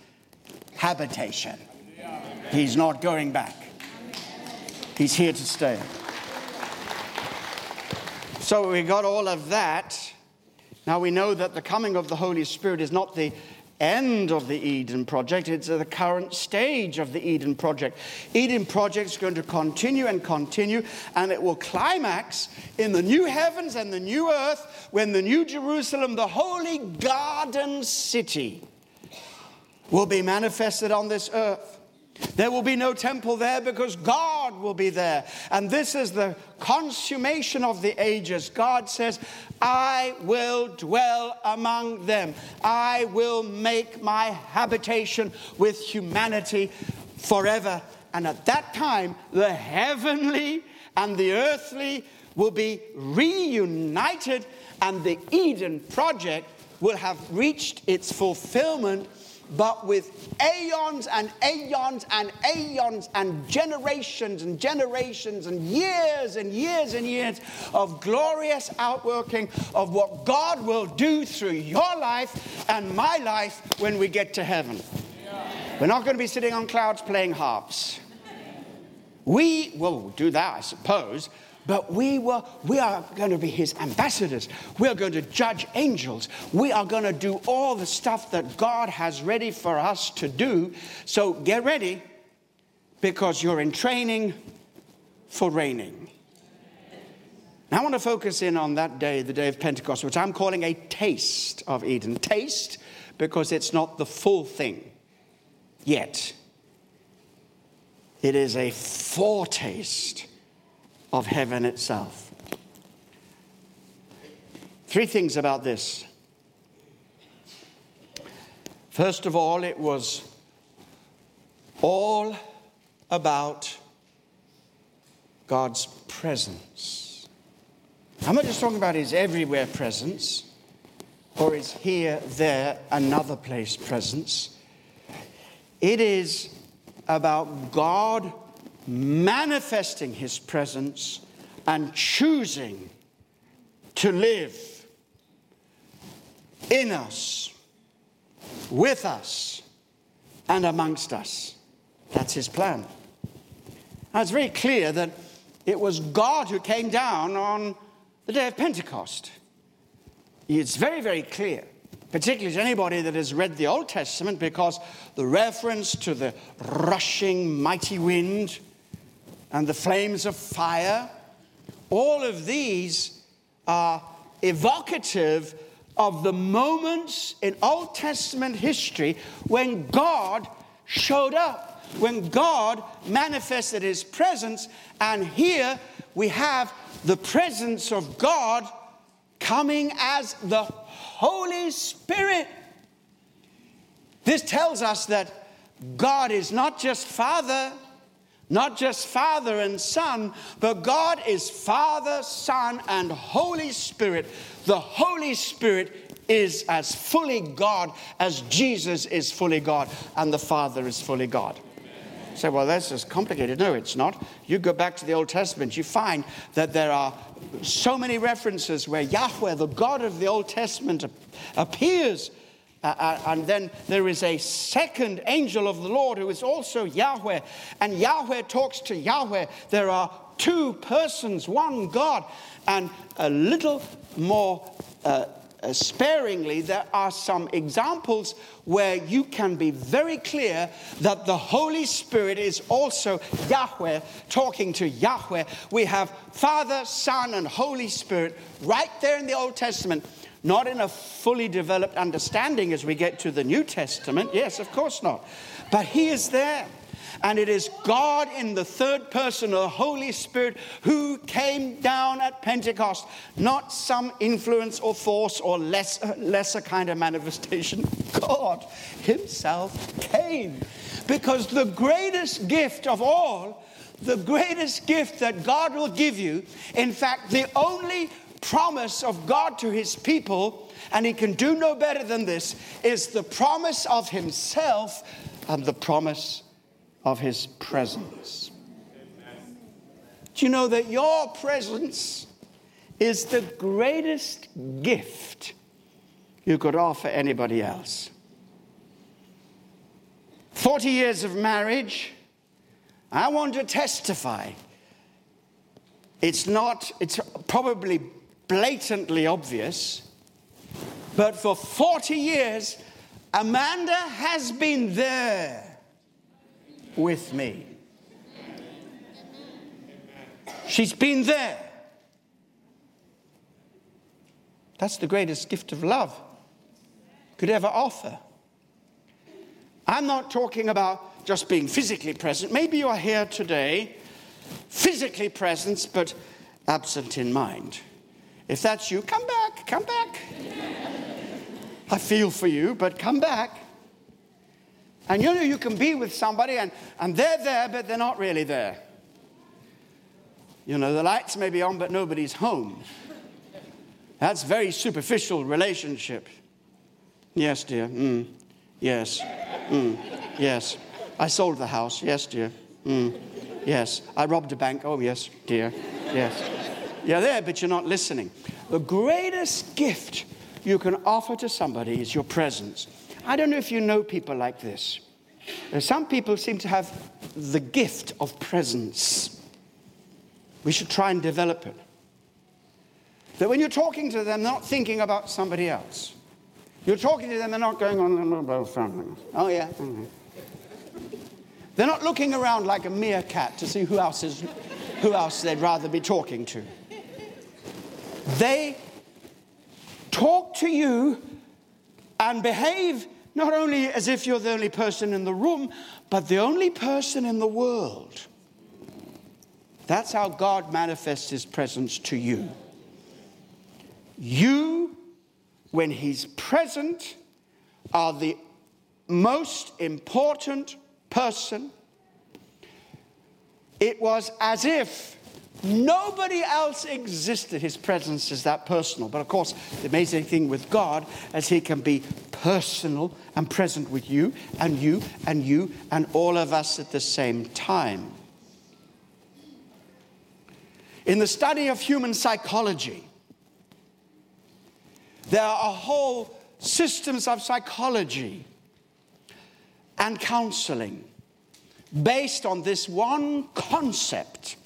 habitation. He's not going back, He's here to stay. So we got all of that. Now we know that the coming of the Holy Spirit is not the end of the Eden project, it's the current stage of the Eden project. Eden project is going to continue and continue, and it will climax in the new heavens and the new earth when the new Jerusalem, the holy garden city, will be manifested on this earth. There will be no temple there because God will be there. And this is the consummation of the ages. God says, I will dwell among them. I will make my habitation with humanity forever. And at that time, the heavenly and the earthly will be reunited, and the Eden project will have reached its fulfillment but with aeons and aeons and aeons and generations and generations and years and years and years of glorious outworking of what God will do through your life and my life when we get to heaven. We're not going to be sitting on clouds playing harps. We will do that, I suppose, but we, were, we are going to be his ambassadors. We are going to judge angels. We are going to do all the stuff that God has ready for us to do. So get ready because you're in training for reigning. Now I want to focus in on that day, the day of Pentecost, which I'm calling a taste of Eden. Taste because it's not the full thing yet. It is a foretaste of heaven itself. Three things about this. First of all, it was all about God's presence. I'm not just talking about his everywhere presence or his here, there, another place presence. It is about God manifesting his presence and choosing to live in us, with us, and amongst us. That's his plan. Now, it's very clear that it was God who came down on the day of Pentecost. It's very, very clear, particularly to anybody that has read the Old Testament, because the reference to the rushing mighty wind and the flames of fire, all of these are evocative of the moments in Old Testament history when God showed up, when God manifested his presence. And here we have the presence of God coming as the Holy Spirit. This tells us that God is not just Father, not just Father and Son, but God is Father, Son, and Holy Spirit. The Holy Spirit is as fully God as Jesus is fully God, and the Father is fully God. You say, well, that's just complicated. No, it's not. You go back to the Old Testament, you find that there are so many references where Yahweh, the God of the Old Testament, appears uh, and then there is a second angel of the Lord who is also Yahweh. And Yahweh talks to Yahweh. There are two persons, one God. And a little more uh, uh, sparingly, there are some examples where you can be very clear that the Holy Spirit is also Yahweh talking to Yahweh. We have Father, Son, and Holy Spirit right there in the Old Testament. Not in a fully developed understanding as we get to the New Testament. Yes, of course not. But He is there. And it is God in the third person the Holy Spirit who came down at Pentecost, not some influence or force or less, lesser kind of manifestation. God Himself came. Because the greatest gift of all, the greatest gift that God will give you, in fact, the only promise of God to His people, and He can do no better than this, is the promise of Himself and the promise of his presence. Do you know that your presence is the greatest gift you could offer anybody else? 40 years of marriage, I want to testify. It's not, it's probably blatantly obvious, but for 40 years, Amanda has been there with me. She's been there. That's the greatest gift of love could ever offer. I'm not talking about just being physically present. Maybe you are here today, physically present, but absent in mind. If that's you, come back, come back. I feel for you, but come back. And you know, you can be with somebody and, and they're there, but they're not really there. You know, the lights may be on, but nobody's home. That's very superficial relationship. Yes, dear. Mm. Yes. Mm. Yes. I sold the house. Yes, dear. Mm. Yes. I robbed a bank. Oh, yes, dear. Yes. You're there, but you're not listening. The greatest gift you can offer to somebody is your presence. I don't know if you know people like this. Some people seem to have the gift of presence. We should try and develop it. That when you're talking to them, they're not thinking about somebody else. You're talking to them, they're not going on about something. Oh, yeah. They're not looking around like a meerkat to see who else, is, who else they'd rather be talking to. They talk to you and behave not only as if you're the only person in the room, but the only person in the world. That's how God manifests his presence to you. You, when he's present, are the most important person. It was as if nobody else existed. His presence is that personal. But of course, the amazing thing with God is he can be personal and present with you and you and you and all of us at the same time. In the study of human psychology, there are whole systems of psychology and counseling based on this one concept.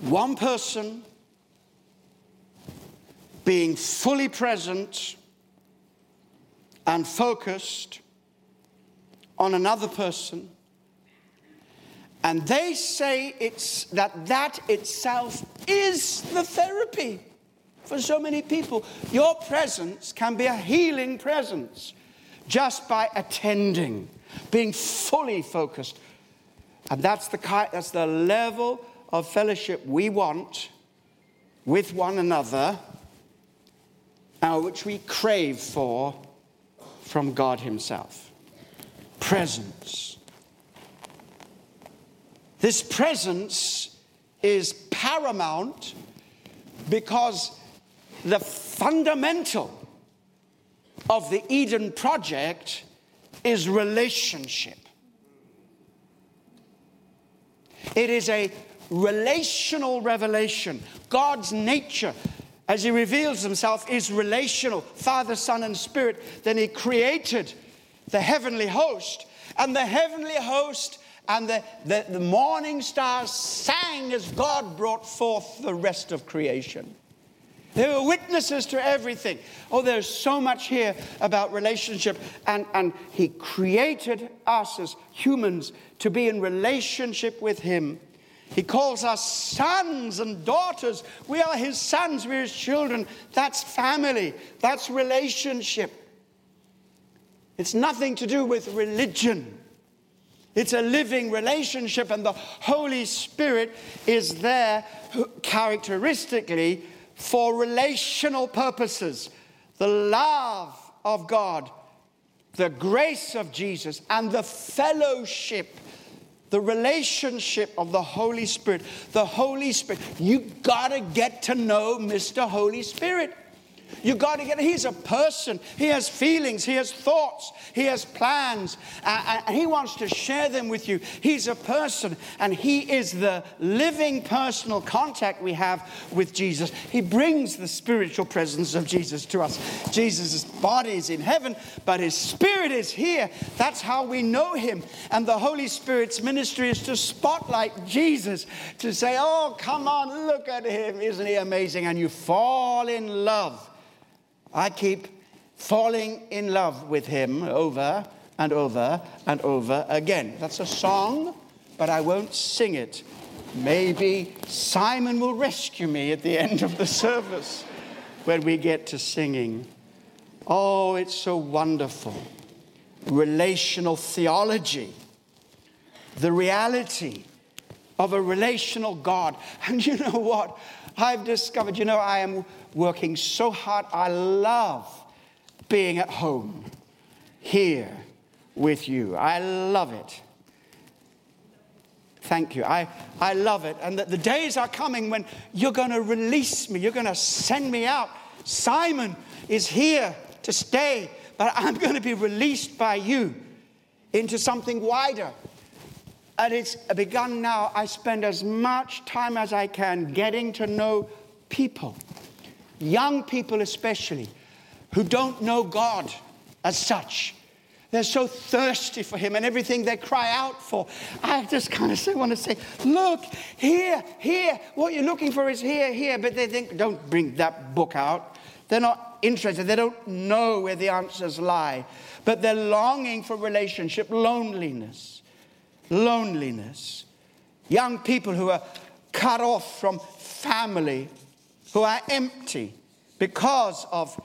One person being fully present and focused on another person. And they say it's that that itself is the therapy for so many people. Your presence can be a healing presence just by attending, being fully focused. And that's the, that's the level of fellowship we want with one another, and which we crave for from God Himself. Presence. This presence is paramount because the fundamental of the Eden project is relationship. It is a relational revelation. God's nature, as He reveals Himself, is relational Father, Son, and Spirit. Then He created the heavenly host, and the heavenly host and the, the, the morning stars sang as God brought forth the rest of creation. They were witnesses to everything. Oh, there's so much here about relationship. And, and He created us as humans to be in relationship with Him. He calls us sons and daughters. We are His sons, we're His children. That's family, that's relationship. It's nothing to do with religion. It's a living relationship, and the Holy Spirit is there characteristically for relational purposes. The love of God, the grace of Jesus, and the fellowship, the relationship of the Holy Spirit. The Holy Spirit, you gotta get to know Mr. Holy Spirit. You got to get He's a person. He has feelings. He has thoughts. He has plans. And He wants to share them with you. He's a person, and He is the living personal contact we have with Jesus. He brings the spiritual presence of Jesus to us. Jesus' body is in heaven, but His Spirit is here. That's how we know Him. And the Holy Spirit's ministry is to spotlight Jesus, to say, Oh, come on, look at Him. Isn't He amazing? And you fall in love. I keep falling in love with him over and over and over again. That's a song, but I won't sing it. Maybe Simon will rescue me at the end of the service when we get to singing. Oh, it's so wonderful. Relational theology, the reality of a relational God. And you know what? I've discovered, you know, I am working so hard. I love being at home here with you. I love it. Thank you. I, I love it. And that the days are coming when you're going to release me, you're going to send me out. Simon is here to stay, but I'm going to be released by you into something wider. And it's begun now. I spend as much time as I can getting to know people young people especially, who don't know God as such. They're so thirsty for Him and everything they cry out for. I just kind of want to say, look, here, here, what you're looking for is here, here. But they think, don't bring that book out. They're not interested. They don't know where the answers lie. But they're longing for relationship, loneliness. Loneliness. Young people who are cut off from family, who are empty because of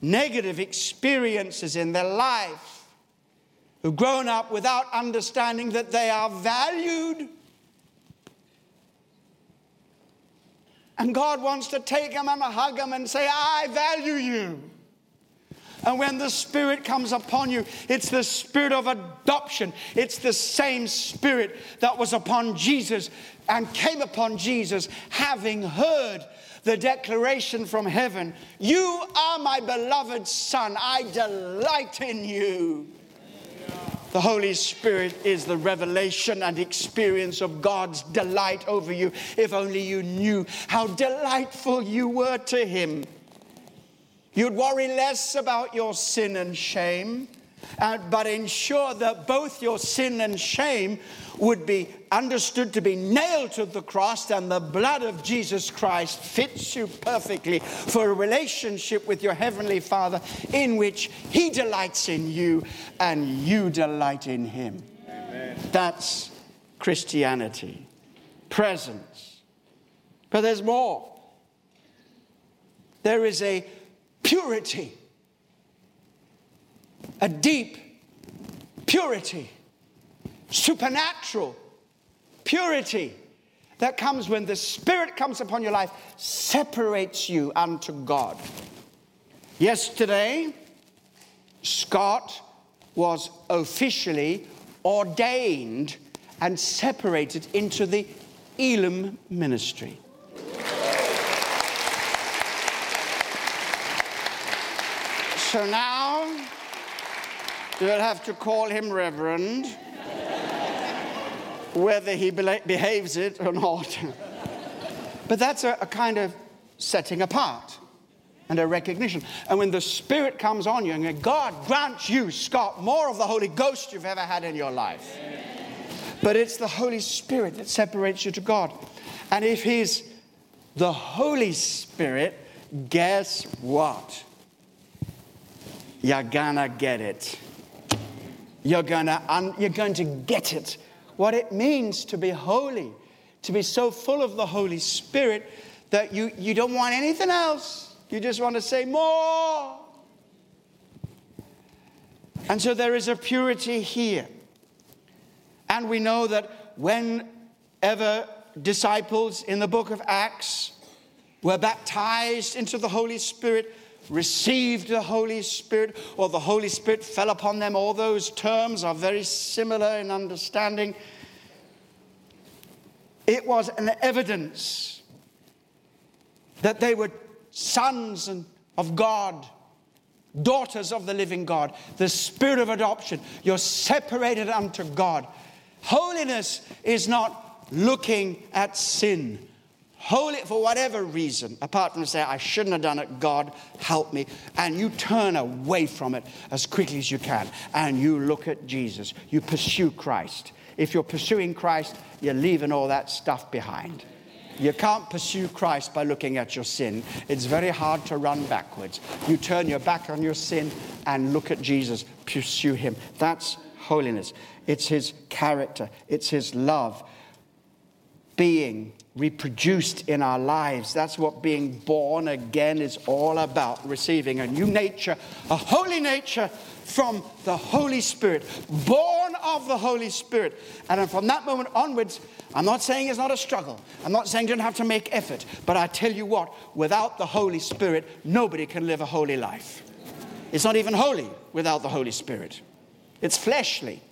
negative experiences in their life, who've grown up without understanding that they are valued. And God wants to take them and hug them and say, I value you. And when the Spirit comes upon you, it's the Spirit of adoption. It's the same Spirit that was upon Jesus and came upon Jesus, having heard the declaration from heaven You are my beloved Son, I delight in you. The Holy Spirit is the revelation and experience of God's delight over you. If only you knew how delightful you were to Him. You'd worry less about your sin and shame, uh, but ensure that both your sin and shame would be understood to be nailed to the cross, and the blood of Jesus Christ fits you perfectly for a relationship with your Heavenly Father in which He delights in you and you delight in Him. Amen. That's Christianity, presence. But there's more. There is a purity, a deep purity supernatural purity that comes when the Spirit comes upon your life, separates you unto God. Yesterday, Scott was officially ordained and separated into the Elim ministry. So now you'll have to call him Reverend whether he behaves it or not. but that's a, a kind of setting apart and a recognition. And when the Spirit comes on you, and God grants you, Scott, more of the Holy Ghost you've ever had in your life. But it's the Holy Spirit that separates you to God. And if He's the Holy Spirit, guess what? You're gonna get it. You're, gonna un- you're going to get it. What it means to be holy, to be so full of the Holy Spirit that you, you don't want anything else. You just want to say more. And so there is a purity here. And we know that whenever disciples in the book of Acts were baptized into the Holy Spirit, received the Holy Spirit, or the Holy Spirit fell upon them, all those terms are very similar in understanding. It was an evidence that they were sons of God, daughters of the living God, the spirit of adoption. You're separated unto God. Holiness is not looking at sin. Holy for whatever reason, apart from say, I shouldn't have done it, God help me. And you turn away from it as quickly as you can. And you look at Jesus. You pursue Christ. If you're pursuing Christ, you're leaving all that stuff behind. You can't pursue Christ by looking at your sin. It's very hard to run backwards. You turn your back on your sin and look at Jesus, pursue Him. That's holiness. It's His character, it's His love being reproduced in our lives. That's what being born again is all about receiving a new nature, a holy nature from the Holy Spirit, born of the Holy Spirit. And from that moment onwards, I'm not saying it's not a struggle. I'm not saying you don't have to make effort. But I tell you what, without the Holy Spirit, nobody can live a holy life. It's not even holy without the Holy Spirit, it's fleshly.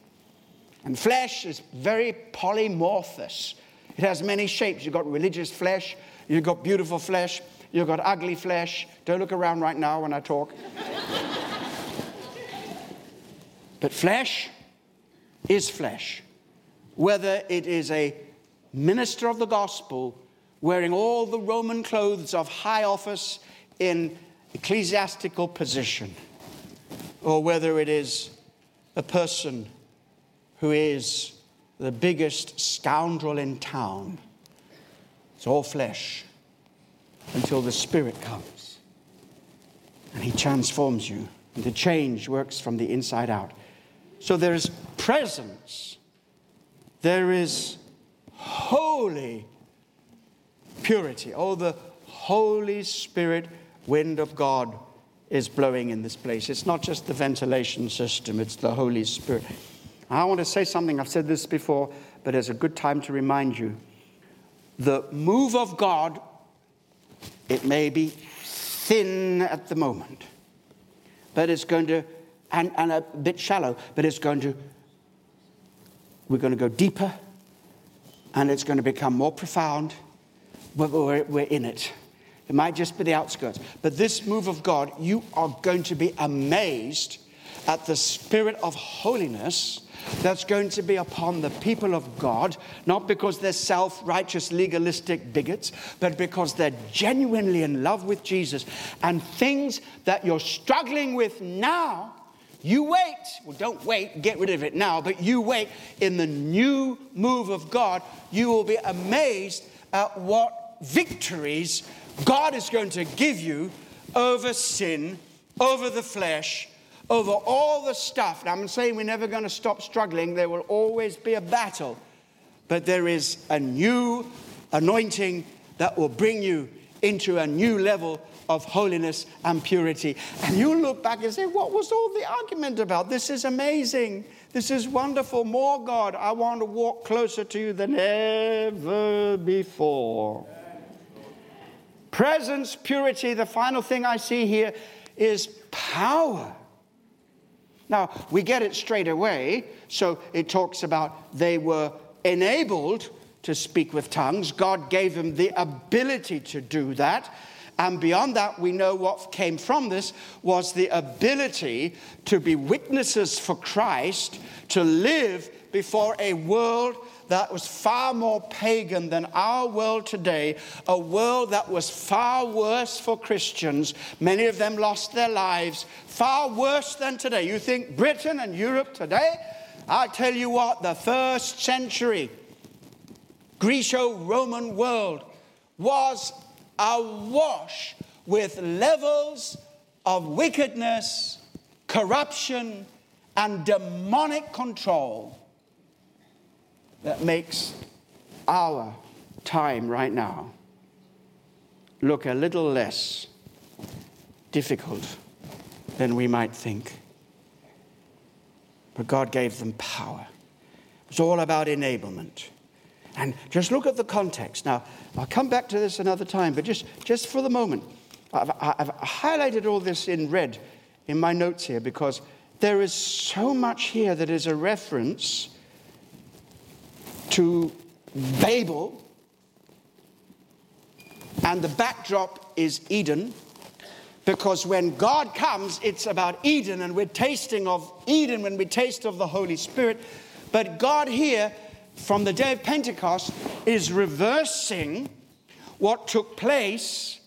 And flesh is very polymorphous. It has many shapes. You've got religious flesh, you've got beautiful flesh, you've got ugly flesh. Don't look around right now when I talk. but flesh is flesh. Whether it is a minister of the gospel wearing all the Roman clothes of high office in ecclesiastical position, or whether it is a person who is the biggest scoundrel in town. It's all flesh until the Spirit comes and He transforms you. And the change works from the inside out. So there is presence, there is holy purity. Oh, the Holy Spirit wind of God is blowing in this place. It's not just the ventilation system, it's the Holy Spirit. I want to say something, I've said this before, but it's a good time to remind you. The move of God, it may be thin at the moment, but it's going to, and, and a bit shallow, but it's going to, we're going to go deeper, and it's going to become more profound, we're, we're in it. It might just be the outskirts. But this move of God, you are going to be amazed at the spirit of holiness that's going to be upon the people of God, not because they're self righteous, legalistic bigots, but because they're genuinely in love with Jesus. And things that you're struggling with now, you wait. Well, don't wait, get rid of it now, but you wait. In the new move of God, you will be amazed at what victories God is going to give you over sin, over the flesh, over all the stuff. Now, I'm saying we're never going to stop struggling, there will always be a battle, but there is a new anointing that will bring you into a new level of holiness and purity. And you'll look back and say, What was all the argument about? This is amazing. This is wonderful. More God. I want to walk closer to you than ever before. Presence, purity. The final thing I see here is power. Now, we get it straight away. So it talks about they were enabled to speak with tongues. God gave them the ability to do that. And beyond that, we know what came from this was the ability to be witnesses for Christ, to live before a world that was far more pagan than our world today, a world that was far worse for Christians. Many of them lost their lives, far worse than today. You think Britain and Europe today? I'll tell you what, the first century Greco Roman world was awash with levels of wickedness, corruption, and demonic control that makes our time right now look a little less difficult than we might think. But God gave them power. It's all about enablement. And just look at the context. Now, I'll come back to this another time, but just, just for the moment, I've, I've highlighted all this in red in my notes here because there is so much here that is a reference to Babel, and the backdrop is Eden. Because when God comes, it's about Eden, and we're tasting of Eden when we taste of the Holy Spirit. But God here, from the day of Pentecost, is reversing what took place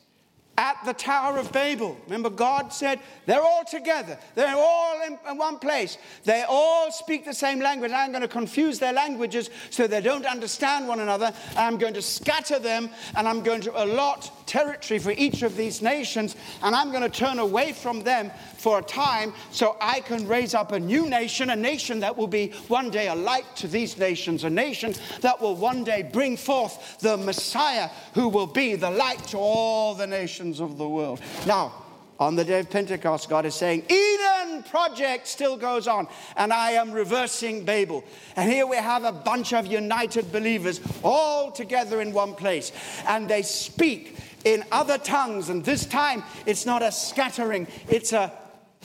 at the Tower of Babel. Remember, God said, they're all together. They're all in, in, one place. They all speak the same language. I'm going to confuse their languages so they don't understand one another. I'm going to scatter them and I'm going to allot territory for each of these nations. And I'm going to turn away from them for a time so I can raise up a new nation, a nation that will be one day a light to these nations, a nation that will one day bring forth the Messiah who will be the light to all the nations of the world. Now, on the day of Pentecost, God is saying, Eden project still goes on, and I am reversing Babel. And here we have a bunch of united believers all together in one place, and they speak in other tongues. And this time, it's not a scattering, it's a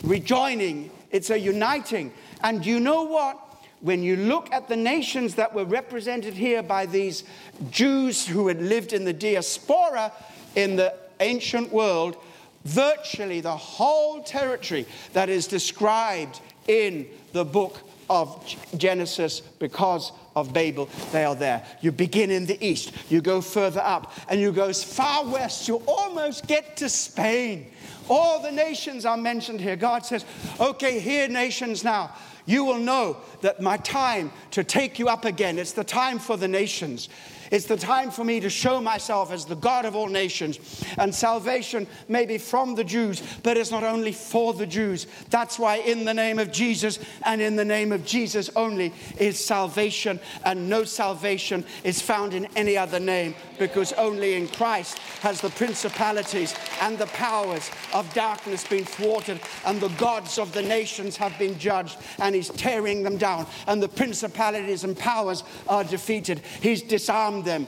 rejoining, it's a uniting. And you know what? When you look at the nations that were represented here by these Jews who had lived in the diaspora in the ancient world, virtually the whole territory that is described in the book of Genesis because of Babel, they are there. You begin in the east, you go further up, and you go as far west, you almost get to Spain. All the nations are mentioned here. God says, okay, here, nations now. You will know that my time to take you up again, it's the time for the nations. It's the time for me to show myself as the God of all nations. And salvation may be from the Jews, but it's not only for the Jews. That's why, in the name of Jesus and in the name of Jesus only, is salvation. And no salvation is found in any other name, because only in Christ has the principalities and the powers of darkness been thwarted, and the gods of the nations have been judged, and He's tearing them down, and the principalities and powers are defeated. He's disarmed them,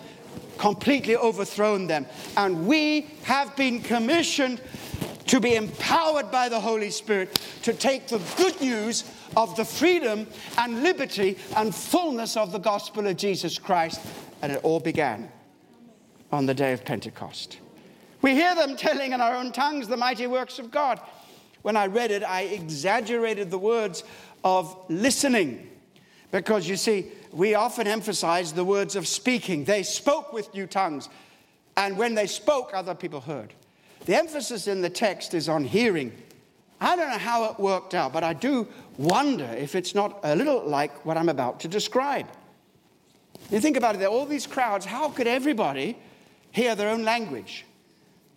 completely overthrown them. And we have been commissioned to be empowered by the Holy Spirit to take the good news of the freedom and liberty and fullness of the gospel of Jesus Christ. And it all began on the day of Pentecost. We hear them telling in our own tongues the mighty works of God. When I read it, I exaggerated the words of listening. Because you see, we often emphasize the words of speaking. They spoke with new tongues, and when they spoke, other people heard. The emphasis in the text is on hearing. I don't know how it worked out, but I do wonder if it's not a little like what I'm about to describe. You think about it, there are all these crowds, how could everybody hear their own language?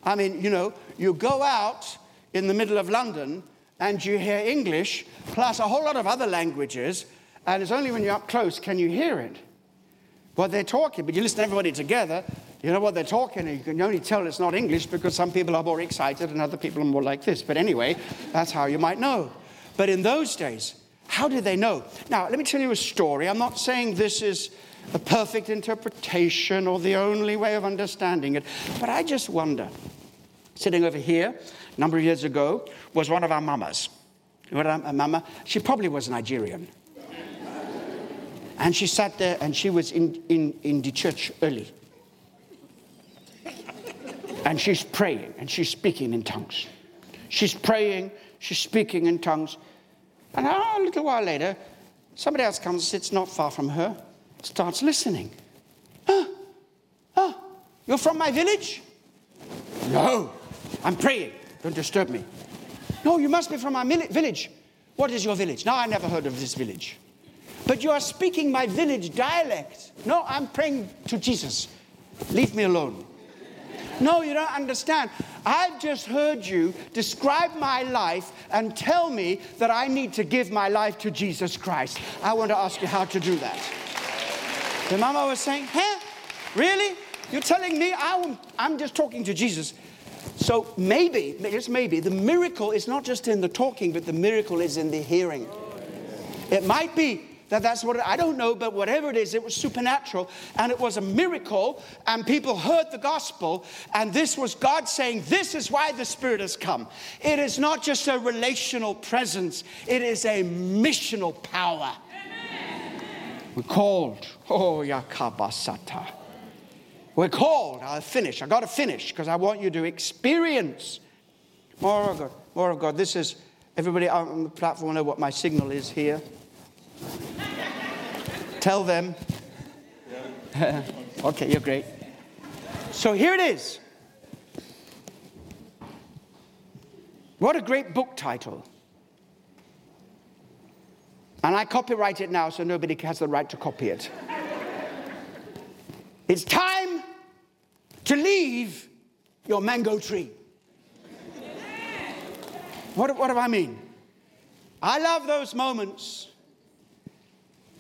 I mean, you know, you go out in the middle of London and you hear English plus a whole lot of other languages, and it's only when you're up close can you hear it. What they're talking, but you listen to everybody together, you know what they're talking, and you can only tell it's not English because some people are more excited and other people are more like this. But anyway, that's how you might know. But in those days, how did they know? Now, let me tell you a story. I'm not saying this is a perfect interpretation or the only way of understanding it, but I just wonder. Sitting over here a number of years ago was one of our mamas. You know what a mama? She probably was Nigerian. And she sat there and she was in, in, in the church early. And she's praying and she's speaking in tongues. She's praying, she's speaking in tongues. And ah, a little while later, somebody else comes, sits not far from her, starts listening. Huh? Huh? You're from my village? No, I'm praying. Don't disturb me. No, you must be from my village. What is your village? No, I never heard of this village. But you are speaking my village dialect. No, I'm praying to Jesus. Leave me alone. No, you don't understand. I've just heard you describe my life and tell me that I need to give my life to Jesus Christ. I want to ask you how to do that. The mama was saying, Huh? Really? You're telling me I'm, I'm just talking to Jesus? So maybe, just maybe, the miracle is not just in the talking, but the miracle is in the hearing. It might be that that's what, I don't know, but whatever it is, it was supernatural and it was a miracle and people heard the gospel and this was God saying, this is why the Spirit has come. It is not just a relational presence, it is a missional power. We're called, oh, yakabasata. We're called, I'll finish, I gotta finish because I want you to experience more of God, more of God. This is, everybody on the platform know what my signal is here. Tell them. okay, you're great. So here it is. What a great book title. And I copyright it now so nobody has the right to copy it. it's time to leave your mango tree. What, what do I mean? I love those moments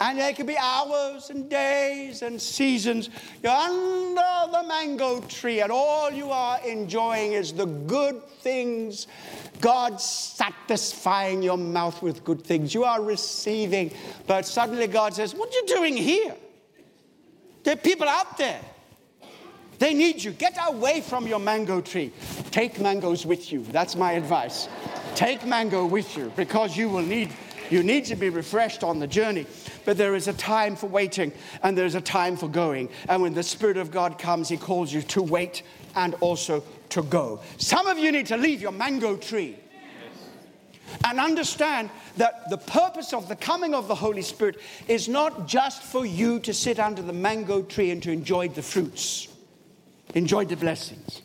and they could be hours and days and seasons. You're under the mango tree, and all you are enjoying is the good things. God satisfying your mouth with good things. You are receiving. But suddenly God says, What are you doing here? There are people out there. They need you. Get away from your mango tree. Take mangoes with you. That's my advice. Take mango with you because you will need you need to be refreshed on the journey. But there is a time for waiting and there's a time for going. And when the Spirit of God comes, He calls you to wait and also to go. Some of you need to leave your mango tree and understand that the purpose of the coming of the Holy Spirit is not just for you to sit under the mango tree and to enjoy the fruits, enjoy the blessings.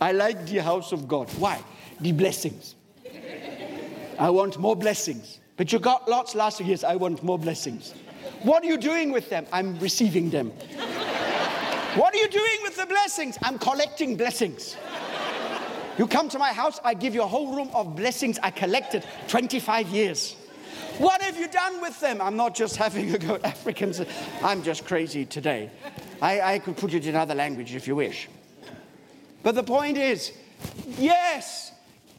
I like the house of God. Why? The blessings. I want more blessings. But you got lots last year. Yes, I want more blessings. What are you doing with them? I'm receiving them. what are you doing with the blessings? I'm collecting blessings. You come to my house, I give you a whole room of blessings I collected 25 years. What have you done with them? I'm not just having a go at Africans. I'm just crazy today. I, I could put it in other language if you wish. But the point is, yes,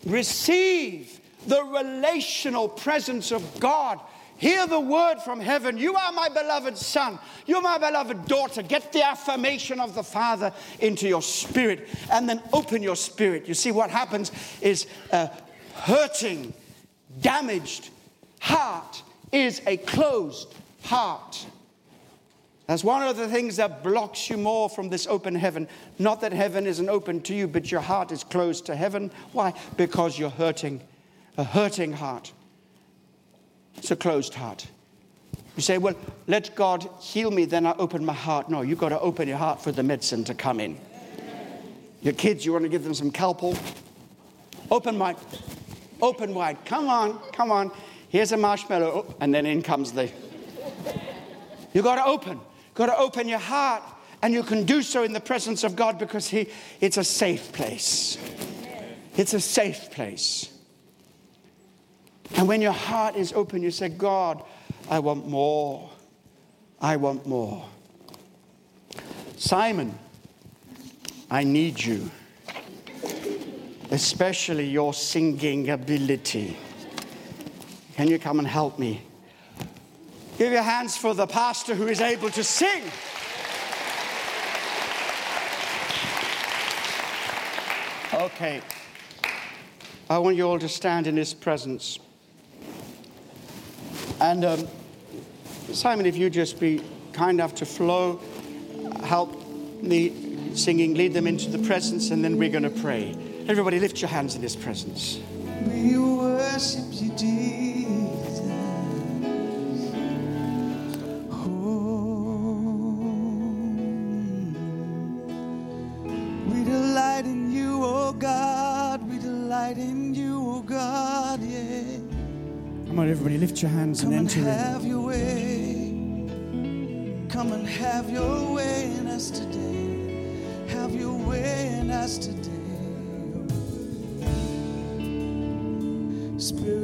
receive the relational presence of God. Hear the word from heaven. You are my beloved son. You're my beloved daughter. Get the affirmation of the Father into your spirit and then open your spirit. You see, what happens is a hurting, damaged heart is a closed heart. That's one of the things that blocks you more from this open heaven. Not that heaven isn't open to you, but your heart is closed to heaven. Why? Because you're hurting a hurting heart. It's a closed heart. You say, well, let God heal me, then I open my heart. No, you've got to open your heart for the medicine to come in. Your kids, you want to give them some Calpol? Open wide. Open wide. Come on, come on. Here's a marshmallow. Oh, and then in comes the. You've got to open. You've got to open your heart. And you can do so in the presence of God because he, it's a safe place. It's a safe place. And when your heart is open, you say, God, I want more. I want more. Simon, I need you, especially your singing ability. Can you come and help me? Give your hands for the pastor who is able to sing. Okay. I want you all to stand in his presence. And um, Simon, if you just be kind enough to flow, help me singing, lead them into the presence, and then we're going to pray. Everybody, lift your hands in His presence. We worship you, Jesus. Come on, everybody, lift your hands Come and enter and have in. Your way. Come and have your way in us today. Have your way in us today. Spirit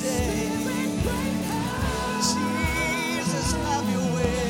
today. Jesus, have your way.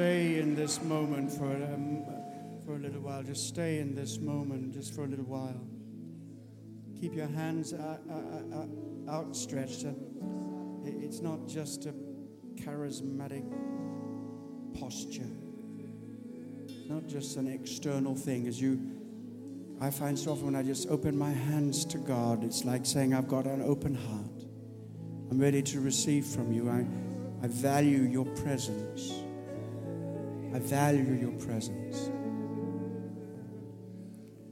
Stay in this moment for, um, for a little while. Just stay in this moment just for a little while. Keep your hands uh, uh, uh, outstretched. It's not just a charismatic posture. It's not just an external thing. As you, I find so often when I just open my hands to God, it's like saying, I've got an open heart. I'm ready to receive from you. I, I value your presence. I value your presence.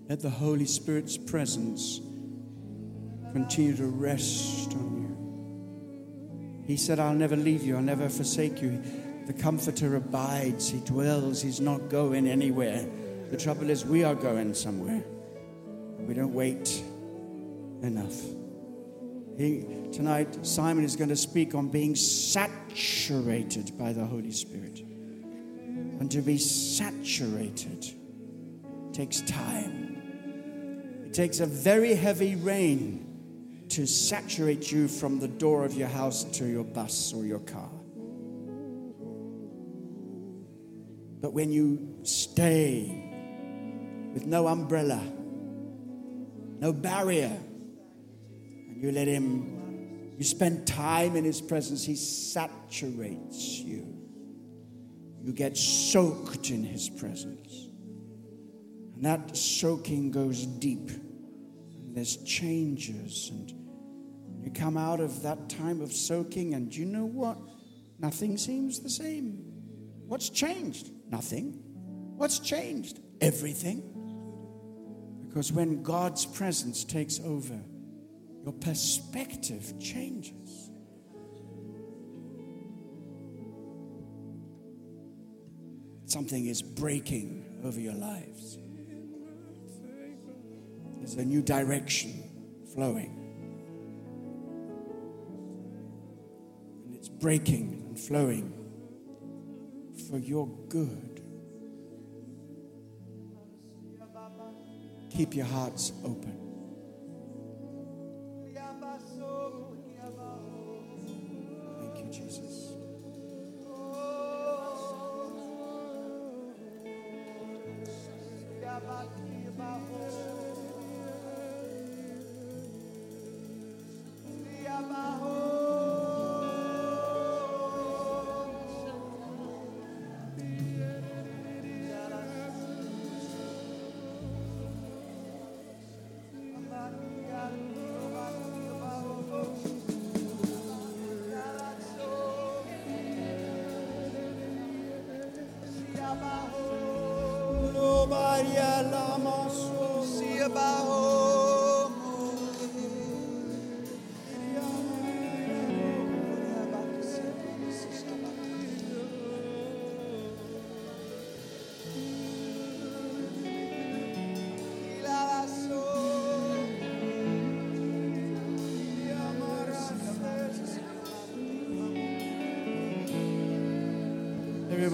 Let the Holy Spirit's presence continue to rest on you. He said, I'll never leave you, I'll never forsake you. The Comforter abides, He dwells, He's not going anywhere. The trouble is, we are going somewhere. We don't wait enough. He, tonight, Simon is going to speak on being saturated by the Holy Spirit. And to be saturated takes time. It takes a very heavy rain to saturate you from the door of your house to your bus or your car. But when you stay with no umbrella, no barrier, and you let Him, you spend time in His presence, He saturates you. You get soaked in His presence. And that soaking goes deep. And there's changes. And you come out of that time of soaking, and you know what? Nothing seems the same. What's changed? Nothing. What's changed? Everything. Because when God's presence takes over, your perspective changes. Something is breaking over your lives. There's a new direction flowing. And it's breaking and flowing for your good. Keep your hearts open.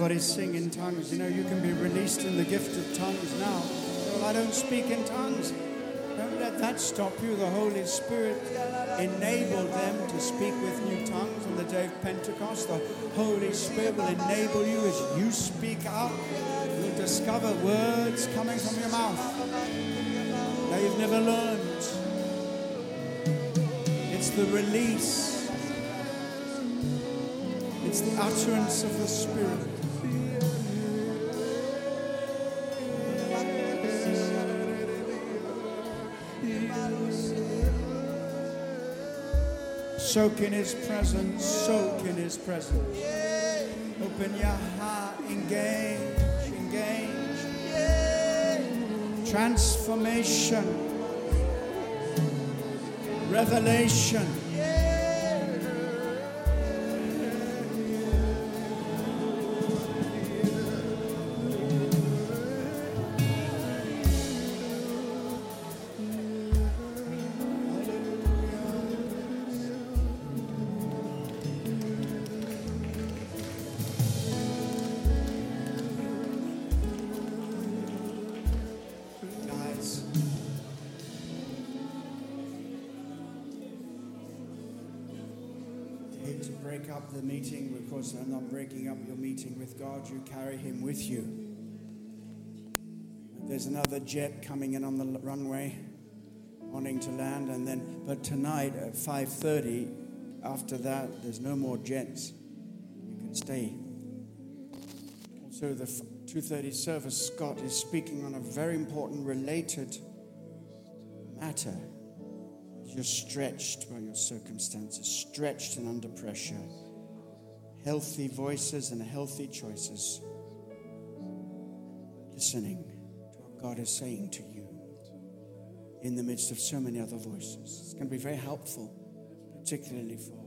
Everybody sing in tongues. You know, you can be released in the gift of tongues now. Well, I don't speak in tongues. Don't let that stop you. The Holy Spirit enabled them to speak with new tongues on the day of Pentecost. The Holy Spirit will enable you as you speak out. You'll discover words coming from your mouth that you've never learned. It's the release, it's the utterance of the Spirit. Soak in His presence, soak in His presence. Open your heart, engage, engage. Transformation, revelation. Break up the meeting because I'm not breaking up your meeting with God. You carry Him with you. There's another jet coming in on the runway, wanting to land, and then. But tonight at 5:30, after that, there's no more jets. You can stay. Also, the 2:30 service, Scott is speaking on a very important related matter. You're stretched by your circumstances, stretched and under pressure. Healthy voices and healthy choices. Listening to what God is saying to you in the midst of so many other voices. It's going to be very helpful, particularly for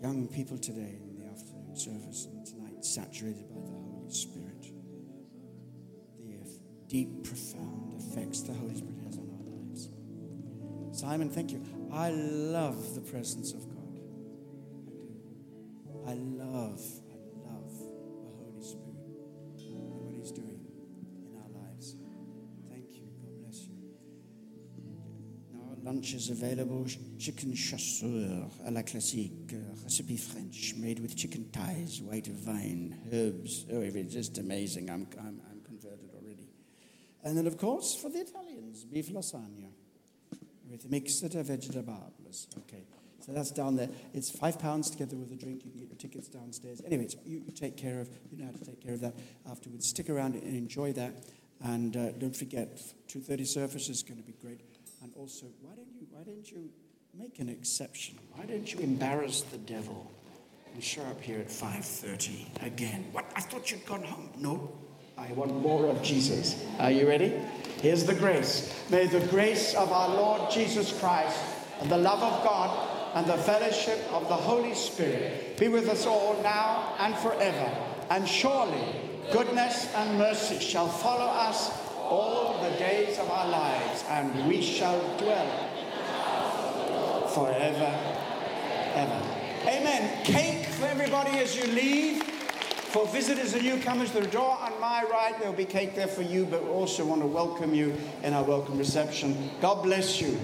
young people today in the afternoon service and tonight, saturated by the Holy Spirit. The uh, deep, profound effects the Holy Spirit Simon, thank you. I love the presence of God. I love, I love the Holy Spirit and what He's doing in our lives. Thank you. God bless you. Now, lunch is available. Chicken chasseur à la classique, uh, recipe French, made with chicken thighs, white wine, herbs. Oh, it's just amazing. I'm, I'm, I'm converted already. And then, of course, for the Italians, beef lasagna with mixed vegetables. Okay, so that's down there. It's five pounds together with a drink. You can get your tickets downstairs. Anyways, you, you take care of. You know how to take care of that afterwards. Stick around and enjoy that. And uh, don't forget, 2:30 service is going to be great. And also, why don't you why don't you make an exception? Why don't you embarrass the devil and show up here at 5:30 again? What? I thought you'd gone home. No, I want more of Jesus. Are you ready? Here's the grace. May the grace of our Lord Jesus Christ and the love of God and the fellowship of the Holy Spirit be with us all now and forever. And surely goodness and mercy shall follow us all the days of our lives, and we shall dwell forever, ever. Amen. Cake for everybody as you leave. For visitors and newcomers, the door on my right, there'll be cake there for you, but we also want to welcome you in our welcome reception. God bless you.